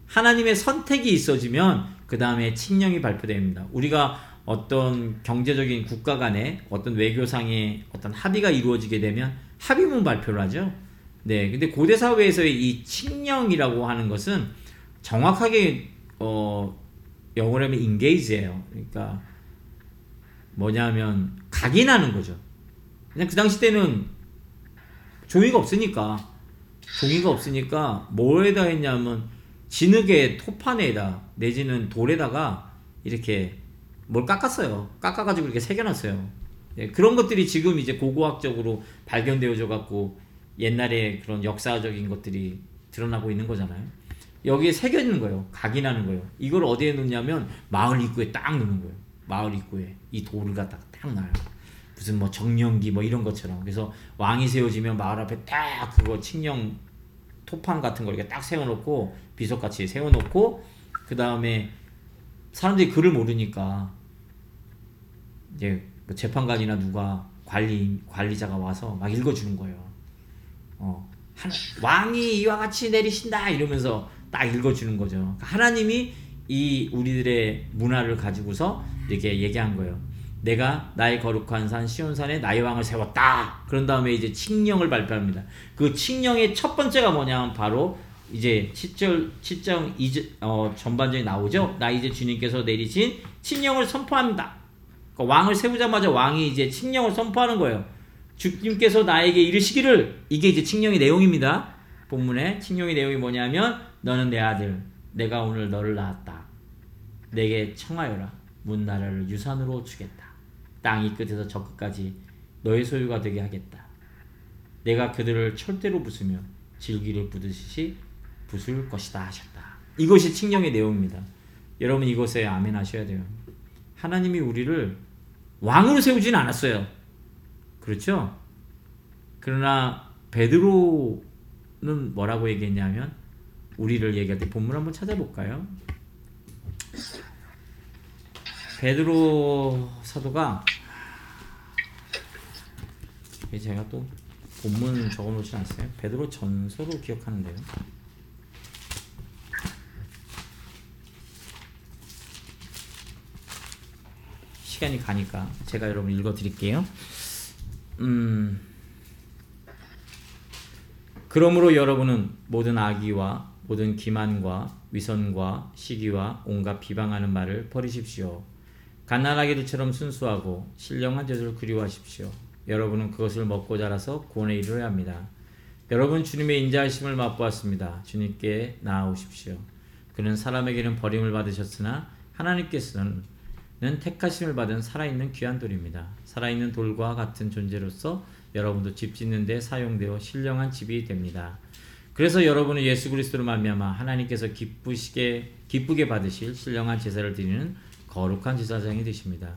하나님의 선택이 있어지면 그 다음에 칙령이 발표됩니다. 우리가 어떤 경제적인 국가 간에 어떤 외교상의 어떤 합의가 이루어지게 되면 합의문 발표를 하죠. 네. 근데 고대 사회에서의 이 칙령이라고 하는 것은 정확하게 어 영어로 하면 engage예요. 그러니까 뭐냐면 각인하는 거죠. 그냥 그 당시 때는 종이가 없으니까 종이가 없으니까 뭐에다 했냐면 진흙의 토판에다 내지는 돌에다가 이렇게 뭘 깎았어요. 깎아가지고 이렇게 새겨놨어요. 예, 그런 것들이 지금 이제 고고학적으로 발견되어져 갖고 옛날에 그런 역사적인 것들이 드러나고 있는 거잖아요. 여기에 새겨 있는 거예요. 각인하는 거예요. 이걸 어디에 놓냐면 마을 입구에 딱 놓는 거예요. 마을 입구에 이 돌을 갖다가 딱 놔요. 무슨 뭐 정령기 뭐 이런 것처럼. 그래서 왕이 세워지면 마을 앞에 딱 그거 칙령 토판 같은 걸 이렇게 딱 세워놓고 비석같이 세워놓고 그 다음에 사람들이 글을 모르니까 이제 뭐 재판관이나 누가 관리 관리자가 와서 막 읽어주는 거예요. 어, 하나, 왕이 이와 같이 내리신다 이러면서 딱 읽어주는 거죠. 그러니까 하나님이 이 우리들의 문화를 가지고서 이렇게 얘기한 거예요. 내가 나의 거룩한 산 시온산에 나의 왕을 세웠다. 그런 다음에 이제 칙령을 발표합니다. 그 칙령의 첫 번째가 뭐냐면 바로 이제 7절 7장 이제 어 전반전이 나오죠. 나 이제 주님께서 내리신 칙령을 선포합니다. 그러니까 왕을 세우자마자 왕이 이제 칙령을 선포하는 거예요. 주님께서 나에게 이르시기를 이게 이제 칙령의 내용입니다. 본문에 칙령의 내용이 뭐냐면 너는 내 아들 내가 오늘 너를 낳았다. 내게 청하여라. 문 나라를 유산으로 주겠다. 땅이 끝에서 저 끝까지 너의 소유가 되게 하겠다. 내가 그들을 철대로 부수며 질기를 부듯이 부술 것이다 하셨다. 이것이 칙령의 내용입니다. 여러분 이것에 아멘 하셔야 돼요. 하나님이 우리를 왕으로 세우지는 않았어요. 그렇죠? 그러나 베드로는 뭐라고 얘기했냐면 우리를 얘기할 때 본문 한번 찾아볼까요? 베드로 사도가 제가 또 본문 적어놓지 않았어요. 베드로 전서로 기억하는데요. 시간이 가니까 제가 여러분 읽어드릴게요. 음, 그러므로 여러분은 모든 악의와 모든 기만과 위선과 시기와 온갖 비방하는 말을 버리십시오. 갓난아기들처럼 순수하고 신령한 젖을 그리워하십시오. 여러분은 그것을 먹고 자라서 구원에 이르러야 합니다. 여러분 주님의 인자하심을 맛보았습니다. 주님께 나아오십시오. 그는 사람에게는 버림을 받으셨으나 하나님께서는 택하심을 받은 살아있는 귀한 돌입니다. 살아있는 돌과 같은 존재로서 여러분도 집 짓는 데 사용되어 신령한 집이 됩니다. 그래서 여러분은 예수 그리스도로 말미암아 하나님께서 기쁘시게 기쁘게 받으실 신령한 제사를 드리는 거룩한 제사장이 되십니다.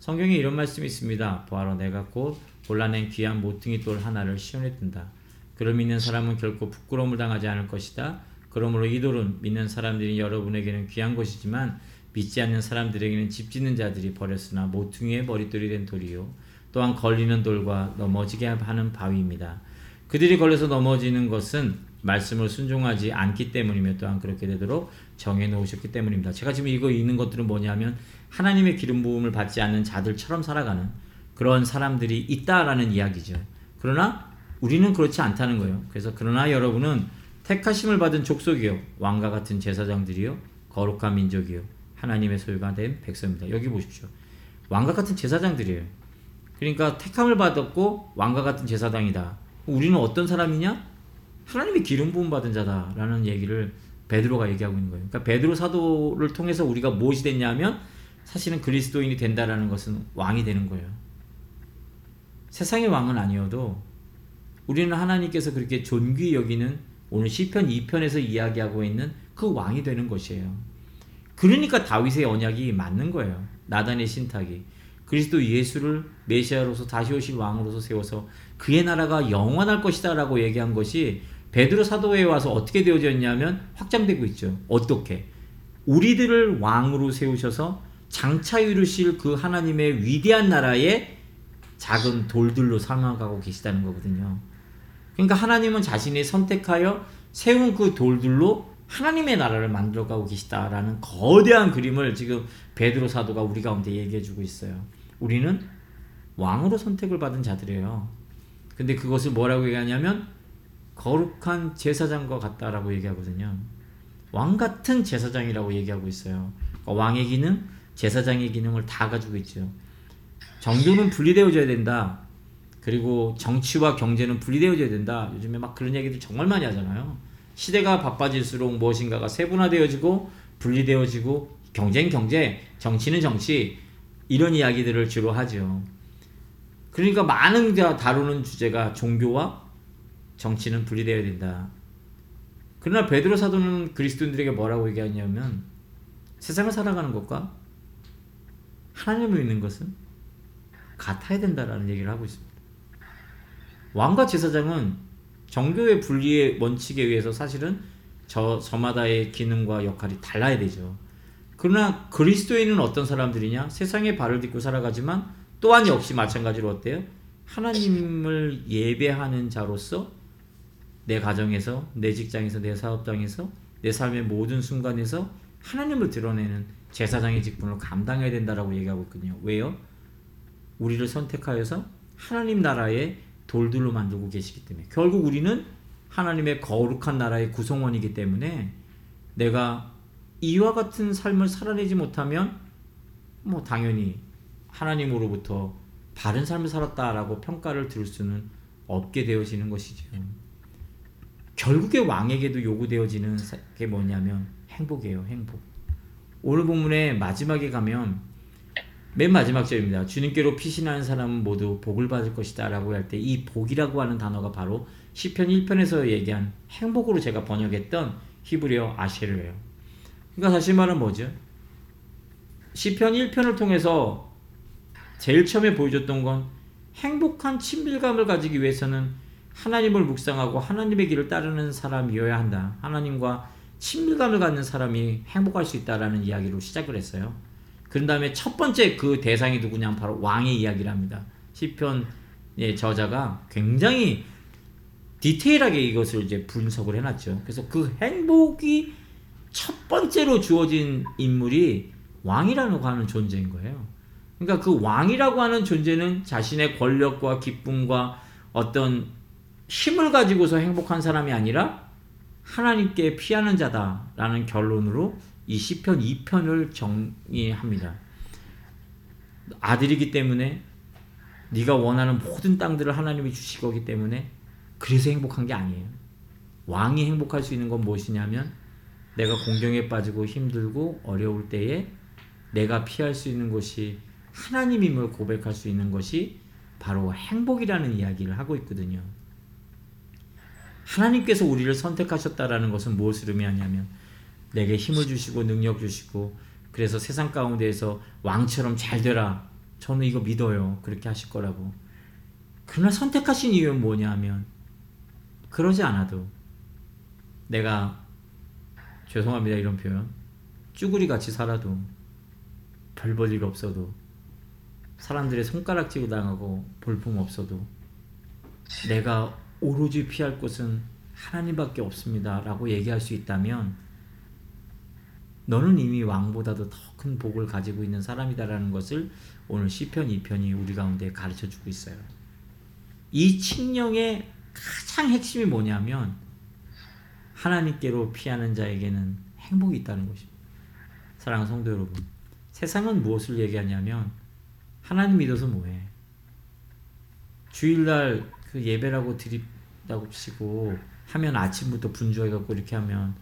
성경에 이런 말씀이 있습니다. 보아라 내가 곧 골라낸 귀한 모퉁이 돌 하나를 시온에 든다. 그를 믿는 사람은 결코 부끄러움을 당하지 않을 것이다. 그러므로 이 돌은 믿는 사람들이 여러분에게는 귀한 것이지만 믿지 않는 사람들에게는 집 짓는 자들이 버렸으나 모퉁이의 머릿돌이 된 돌이요. 또한 걸리는 돌과 넘어지게 하는 바위입니다. 그들이 걸려서 넘어지는 것은 말씀을 순종하지 않기 때문이며 또한 그렇게 되도록 정해 놓으셨기 때문입니다. 제가 지금 이거 읽는 것들은 뭐냐면 하나님의 기름 부음을 받지 않는 자들처럼 살아가는 그런 사람들이 있다라는 이야기죠. 그러나 우리는 그렇지 않다는 거예요. 그래서 그러나 여러분은 택하심을 받은 족속이요 왕과 같은 제사장들이요 거룩한 민족이요 하나님의 소유가 된 백성입니다. 여기 보십시오. 왕과 같은 제사장들이에요. 그러니까 택함을 받았고 왕과 같은 제사장이다. 우리는 어떤 사람이냐? 하나님의 기름 부음 받은 자다라는 얘기를 베드로가 얘기하고 있는 거예요. 그러니까 베드로 사도를 통해서 우리가 무엇이 됐냐면 사실은 그리스도인이 된다라는 것은 왕이 되는 거예요. 세상의 왕은 아니어도 우리는 하나님께서 그렇게 존귀 여기는 오늘 시편 2편에서 이야기하고 있는 그 왕이 되는 것이에요. 그러니까 다윗의 언약이 맞는 거예요. 나단의 신탁이. 그리스도 예수를 메시아로서 다시 오실 왕으로서 세워서 그의 나라가 영원할 것이다라고 얘기한 것이 베드로 사도에 와서 어떻게 되어졌냐면 확장되고 있죠. 어떻게? 우리들을 왕으로 세우셔서 장차 이루실 그 하나님의 위대한 나라에 작은 돌들로 삼아가고 계시다는 거거든요. 그러니까 하나님은 자신이 선택하여 세운 그 돌들로 하나님의 나라를 만들어가고 계시다라는 거대한 그림을 지금 베드로 사도가 우리 가운데 얘기해주고 있어요. 우리는 왕으로 선택을 받은 자들이에요. 근데 그것을 뭐라고 얘기하냐면 거룩한 제사장과 같다라고 얘기하거든요. 왕 같은 제사장이라고 얘기하고 있어요. 그러니까 왕의 기능, 제사장의 기능을 다 가지고 있죠. 정교는 분리되어져야 된다. 그리고 정치와 경제는 분리되어져야 된다. 요즘에 막 그런 얘기들 정말 많이 하잖아요. 시대가 바빠질수록 무엇인가가 세분화되어지고 분리되어지고 경쟁 경제, 정치는 정치 이런 이야기들을 주로 하죠. 그러니까 많은 다루는 주제가 종교와 정치는 분리되어야 된다. 그러나 베드로 사도는 그리스도인들에게 뭐라고 얘기하냐면 세상을 살아가는 것과 하나님을 믿는 것은 같아야 된다라는 얘기를 하고 있습니다. 왕과 제사장은 정교의 분리의 원칙에 의해서 사실은 저 저마다의 기능과 역할이 달라야 되죠. 그러나 그리스도인은 어떤 사람들이냐? 세상의 발을 딛고 살아가지만 또한 역시 마찬가지로 어때요? 하나님을 예배하는 자로서 내 가정에서, 내 직장에서, 내 사업장에서, 내 삶의 모든 순간에서 하나님을 드러내는 제사장의 직분을 감당해야 된다라고 얘기하고 있거든요. 왜요? 우리를 선택하여서 하나님 나라의 돌들로 만들고 계시기 때문에 결국 우리는 하나님의 거룩한 나라의 구성원이기 때문에 내가 이와 같은 삶을 살아내지 못하면 뭐 당연히 하나님으로부터 바른 삶을 살았다라고 평가를 들을 수는 없게 되어지는 것이죠. 결국에 왕에게도 요구되어지는 게 뭐냐면 행복이에요. 행복. 오늘 본문의 마지막에 가면 맨 마지막 절입니다. 주님께로 피신하는 사람은 모두 복을 받을 것이다 라고 할 때 이 복이라고 하는 단어가 바로 시편 1편에서 얘기한 행복으로 제가 번역했던 히브리어 아쉐르예요. 그러니까 사실 말은 뭐죠? 시편 1편을 통해서 제일 처음에 보여줬던 건 행복한 친밀감을 가지기 위해서는 하나님을 묵상하고 하나님의 길을 따르는 사람이어야 한다. 하나님과 친밀감을 갖는 사람이 행복할 수 있다라는 이야기로 시작을 했어요. 그런 다음에 첫 번째 그 대상이 누구냐 바로 왕의 이야기를 합니다. 시편의 저자가 굉장히 디테일하게 이것을 이제 분석을 해놨죠. 그래서 그 행복이 첫 번째로 주어진 인물이 왕이라고 하는 존재인 거예요. 그러니까 그 왕이라고 하는 존재는 자신의 권력과 기쁨과 어떤 힘을 가지고서 행복한 사람이 아니라 하나님께 피하는 자다라는 결론으로 이 시편 2편을 정의합니다. 아들이기 때문에 네가 원하는 모든 땅들을 하나님이 주실 거기 때문에 그래서 행복한 게 아니에요. 왕이 행복할 수 있는 건 무엇이냐면 내가 공경에 빠지고 힘들고 어려울 때에 내가 피할 수 있는 것이 하나님임을 고백할 수 있는 것이 바로 행복이라는 이야기를 하고 있거든요. 하나님께서 우리를 선택하셨다라는 것은 무엇을 의미하냐면 내게 힘을 주시고 능력 주시고 그래서 세상 가운데에서 왕처럼 잘 되라. 저는 이거 믿어요. 그렇게 하실 거라고. 그러나 선택하신 이유는 뭐냐 하면 그러지 않아도 내가 죄송합니다 이런 표현 쭈구리 같이 살아도 별 볼 일 없어도 사람들의 손가락질고 당하고 볼품 없어도 내가 오로지 피할 곳은 하나님밖에 없습니다 라고 얘기할 수 있다면 너는 이미 왕보다도 더 큰 복을 가지고 있는 사람이다라는 것을 오늘 시편 2편이 우리 가운데 가르쳐 주고 있어요. 이 칙령의 가장 핵심이 뭐냐면 하나님께로 피하는 자에게는 행복이 있다는 것입니다. 사랑하는 성도 여러분, 세상은 무엇을 얘기하냐면 하나님 믿어서 뭐해? 주일날 그 예배라고 드립다고 치고 하면 아침부터 분주해갖고 이렇게 하면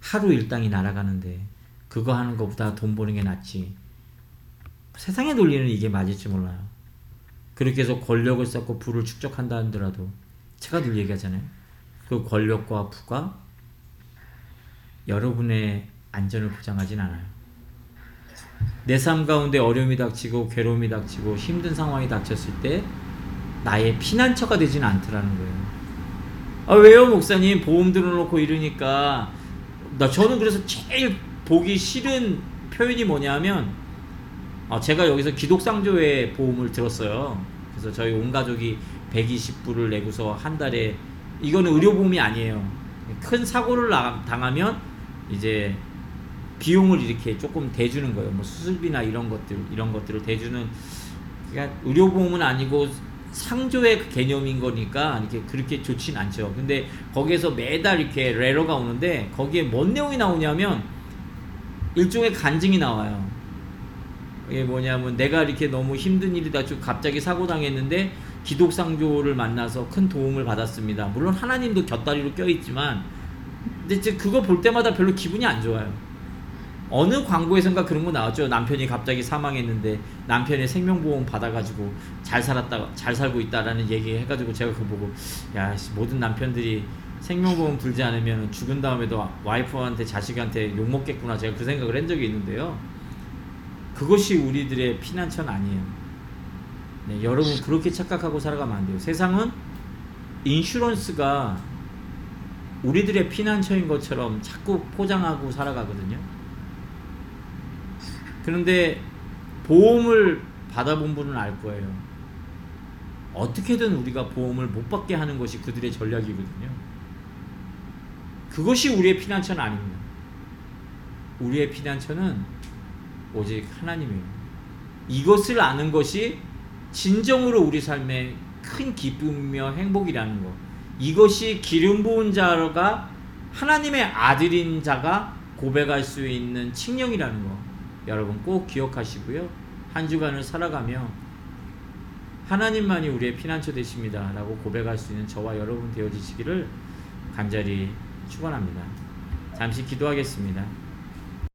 하루 일당이 날아가는데 그거 하는 것보다 돈 버는 게 낫지. 세상의 논리는 이게 맞을지 몰라요. 그렇게 해서 권력을 쌓고 부를 축적한다 하더라도 제가 늘 얘기하잖아요. 그 권력과 부가 여러분의 안전을 보장하진 않아요. 내 삶 가운데 어려움이 닥치고 괴로움이 닥치고 힘든 상황이 닥쳤을 때 나의 피난처가 되진 않더라는 거예요. 아 왜요 목사님 보험 들어놓고 이러니까 나 저는 그래서 제일 보기 싫은 표현이 뭐냐면 어, 제가 여기서 기독상조회 보험을 들었어요. 그래서 저희 온 가족이 120불을 내고서 한 달에 이거는 의료보험이 아니에요. 큰 사고를 당하면 이제 비용을 이렇게 조금 대주는 거예요. 뭐 수술비나 이런 것들 이런 것들을 대주는 그러니까 의료보험은 아니고 상조의 그 개념인 거니까 이렇게 그렇게 좋진 않죠. 근데 거기에서 매달 이렇게 레러가 오는데 거기에 뭔 내용이 나오냐면 일종의 간증이 나와요. 이게 뭐냐면 내가 이렇게 너무 힘든 일이다 쭉 갑자기 사고 당했는데 기독상조를 만나서 큰 도움을 받았습니다. 물론 하나님도 곁다리로 껴있지만 근데 이제 그거 볼 때마다 별로 기분이 안 좋아요. 어느 광고에선가 그런 거 나왔죠. 남편이 갑자기 사망했는데 남편의 생명보험 받아가지고 잘 살았다, 잘 살고 있다라는 얘기 해가지고 제가 그거 보고 야 모든 남편들이 생명보험 들지 않으면 죽은 다음에도 와이프한테 자식한테 욕 먹겠구나 제가 그 생각을 한 적이 있는데요. 그것이 우리들의 피난처는 아니에요. 네, 여러분 그렇게 착각하고 살아가면 안 돼요. 세상은 인슈런스가 우리들의 피난처인 것처럼 자꾸 포장하고 살아가거든요. 그런데 보험을 받아본 분은 알 거예요. 어떻게든 우리가 보험을 못 받게 하는 것이 그들의 전략이거든요. 그것이 우리의 피난처는 아닙니다. 우리의 피난처는 오직 하나님이에요. 이것을 아는 것이 진정으로 우리 삶의 큰 기쁨이며 행복이라는 것. 이것이 기름 부은 자가 하나님의 아들인 자가 고백할 수 있는 칭령이라는 거. 여러분 꼭 기억하시고요. 한 주간을 살아가며 하나님만이 우리의 피난처 되십니다. 라고 고백할 수 있는 저와 여러분 되어지시기를 간절히 축원합니다. 잠시 기도하겠습니다.